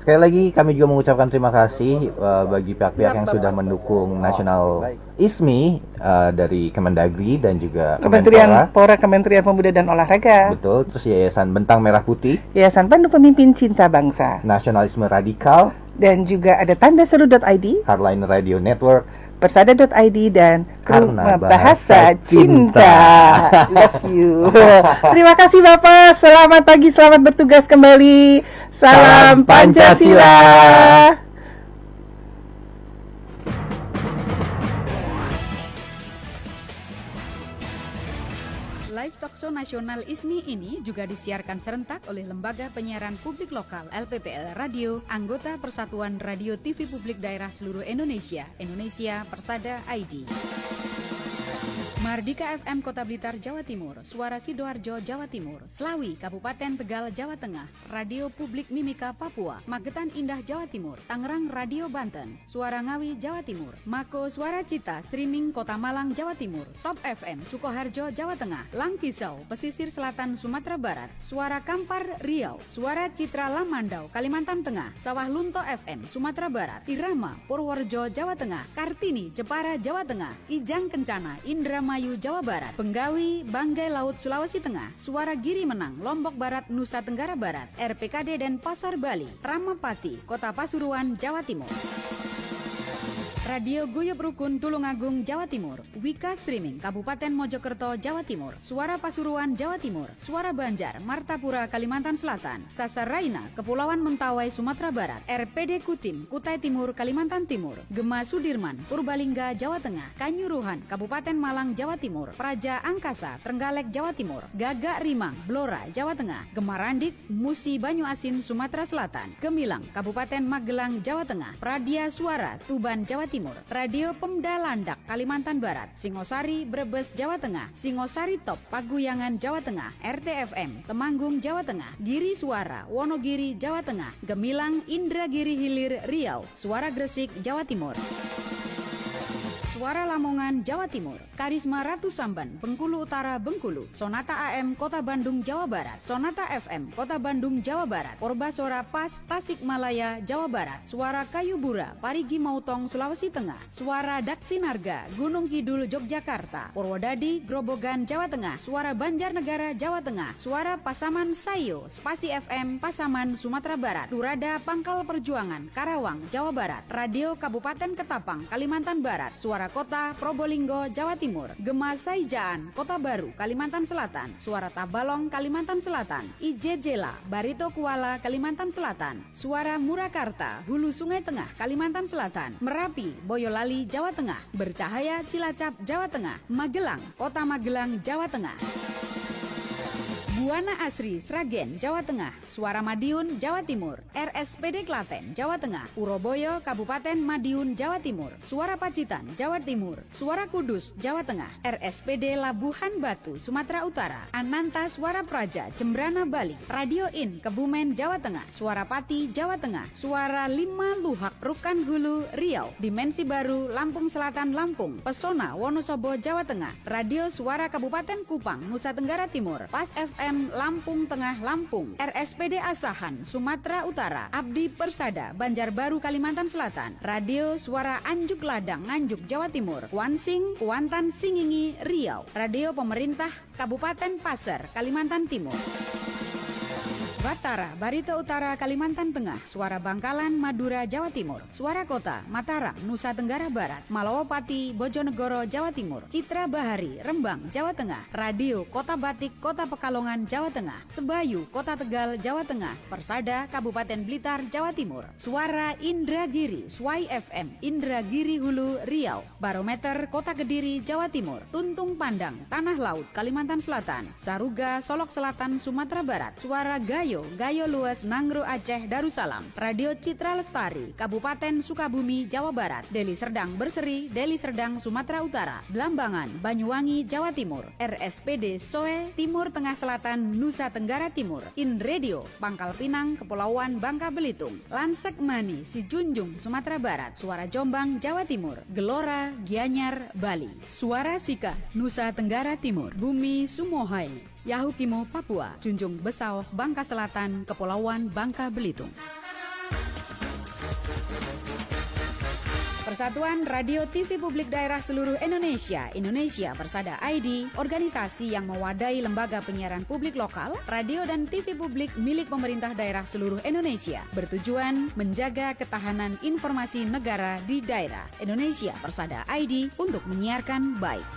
Sekali lagi kami juga mengucapkan terima kasih uh, bagi pihak-pihak yang sudah mendukung Nasional ISMI uh, dari Kemendagri dan juga Kementerian Kemenpora. Pora Kementerian Pemuda dan Olahraga. Betul, terus Yayasan Bentang Merah Putih, Yayasan Pandu Pemimpin Cinta Bangsa. Nasionalisme Radikal, Dan juga ada tanda seru.id, Hardline Radio Network, persada.id dan Karena Rumah Bahasa Bahasa Cinta. Love you. Terima kasih Bapak. Selamat pagi, selamat bertugas kembali. Salam Salam Pancasila. Pancasila. Talkshow Nasional ISMI ini juga disiarkan serentak oleh Lembaga Penyiaran Publik Lokal LPPL Radio, anggota Persatuan Radio TV Publik Daerah Seluruh Indonesia, Indonesia Persada ID. Mardika FM Kota Blitar, Jawa Timur, Suara Sidoarjo, Jawa Timur, Slawi, Kabupaten Tegal, Jawa Tengah, Radio Publik Mimika, Papua, Magetan Indah, Jawa Timur, Tangerang Radio Banten, Suara Ngawi, Jawa Timur, Mako Suara Cita, Streaming Kota Malang, Jawa Timur, Top FM, Sukoharjo, Jawa Tengah, Langkisau, Pesisir Selatan, Sumatera Barat, Suara Kampar, Riau, Suara Citra Lamandau, Kalimantan Tengah, Sawah Lunto FM, Sumatera Barat, Irama, Purworejo, Jawa Tengah, Kartini, Jepara, Jawa Tengah, Ijang Kencana, Indramayu, Jawa Barat, Benggawi, Banggai Laut, Sulawesi Tengah, Suara Giri Menang, Lombok Barat, Nusa Tenggara Barat, RPKD dan Pasar Bali, Ramapati, Kota Pasuruan, Jawa Timur. Radio Guyup Rukun Tulungagung Jawa Timur. Wika Streaming Kabupaten Mojokerto Jawa Timur. Suara Pasuruan Jawa Timur. Suara Banjar Martapura Kalimantan Selatan. Sasar Raina Kepulauan Mentawai Sumatera Barat. RPD Kutim Kutai Timur Kalimantan Timur. Gema Sudirman Purbalingga Jawa Tengah. Kanyuruhan Kabupaten Malang Jawa Timur. Praja Angkasa Trenggalek Jawa Timur. Gagak Rimang Blora Jawa Tengah. Gemarandik Musi Banyu Asin Sumatera Selatan. Gemilang Kabupaten Magelang Jawa Tengah. Pradia Suara Tuban Jawa Timur Radio Pemda Landak Kalimantan Barat Singosari Brebes Jawa Tengah. Singosari Top Paguyangan Jawa Tengah. RTFM Temanggung Jawa Tengah. Giri Suara Wonogiri Jawa Tengah. Gemilang Indragiri Hilir Riau. Suara Gresik Jawa Timur Suara Lamongan, Jawa Timur. Karisma Ratu Samban, Bengkulu Utara, Bengkulu. Sonata AM, Kota Bandung, Jawa Barat. Sonata FM, Kota Bandung, Jawa Barat. Orbasora Pas, Tasikmalaya, Jawa Barat. Suara Kayu Bura, Parigi Mautong, Sulawesi Tengah. Suara Daksinarga, Gunung Kidul, Yogyakarta. Purwodadi, Grobogan, Jawa Tengah. Suara Banjarnegara, Jawa Tengah. Suara Pasaman Sayo, Spasi FM, Pasaman, Sumatera Barat. Turada, Pangkal Perjuangan, Karawang, Jawa Barat. Radio Kabupaten Ketapang, Kalimantan Barat. Suara Kota Probolinggo, Jawa Timur, Gema Saijaan, Kota Baru, Kalimantan Selatan, Suara Tabalong, Kalimantan Selatan, Ijejela, Barito Kuala, Kalimantan Selatan, Suara Murakarta, Hulu Sungai Tengah, Kalimantan Selatan, Merapi, Boyolali, Jawa Tengah, Bercahaya, Cilacap, Jawa Tengah, Magelang, Kota Magelang, Jawa Tengah. Buana Asri, Sragen, Jawa Tengah, Suara Madiun, Jawa Timur, RSPD Klaten, Jawa Tengah, Uroboyo, Kabupaten Madiun, Jawa Timur, Suara Pacitan, Jawa Timur, Suara Kudus, Jawa Tengah, RSPD Labuhan Batu, Sumatera Utara, Ananta Suara Praja, Jembrana Bali, Radio In, Kebumen, Jawa Tengah, Suara Pati, Jawa Tengah, Suara Lima Luhak, Rukan Hulu, Riau, Dimensi Baru, Lampung Selatan, Lampung, Pesona, Wonosobo, Jawa Tengah, Radio Suara Kabupaten Kupang, Nusa Tenggara Timur, Pas FM, Lampung Tengah, Lampung, RSPD Asahan, Sumatera Utara, Abdi Persada, Banjarbaru, Kalimantan Selatan, Radio Suara Anjuk Ladang, Nganjuk, Jawa Timur, Kuansing, Kuantan, Singingi, Riau, Radio Pemerintah Kabupaten Pasir, Kalimantan Timur. Batara, Barito Utara, Kalimantan Tengah, Suara Bangkalan, Madura, Jawa Timur, Suara Kota, Mataram, Nusa Tenggara Barat, Malawapati, Bojonegoro, Jawa Timur, Citra Bahari, Rembang, Jawa Tengah, Radio Kota Batik, Kota Pekalongan, Jawa Tengah, Sebayu, Kota Tegal, Jawa Tengah, Persada, Kabupaten Blitar, Jawa Timur, Suara Indragiri, Swai FM, Indragiri Hulu, Riau, Barometer, Kota Kediri, Jawa Timur, Tuntung Pandang, Tanah Laut, Kalimantan Selatan, Saruga, Solok Selatan, Sumatera Barat, Suara Gaya Gayo, Gayo Luas Nangro Aceh Darussalam, Radio Citra Lestari, Kabupaten Sukabumi, Jawa Barat, Deli Serdang Berseri, Deli Serdang Sumatera Utara, Blambangan, Banyuwangi, Jawa Timur, RSPD Soe, Timur Tengah Selatan, Nusa Tenggara Timur, In Radio, Pangkal Pinang, Kepulauan Bangka Belitung, Lansek Mani, Sijunjung, Sumatera Barat, Suara Jombang, Jawa Timur, Gelora, Gianyar, Bali, Suara Sika, Nusa Tenggara Timur, Bumi Sumohai, Yahukimo, Papua, Junjung Besau, Bangka Selatan, Kepulauan Bangka Belitung. Persatuan Radio TV Publik Daerah Seluruh Indonesia, Indonesia Persada ID, organisasi yang mewadai lembaga penyiaran publik lokal, radio dan TV publik milik pemerintah daerah seluruh Indonesia, bertujuan menjaga ketahanan informasi negara di daerah Indonesia Persada ID untuk menyiarkan baik.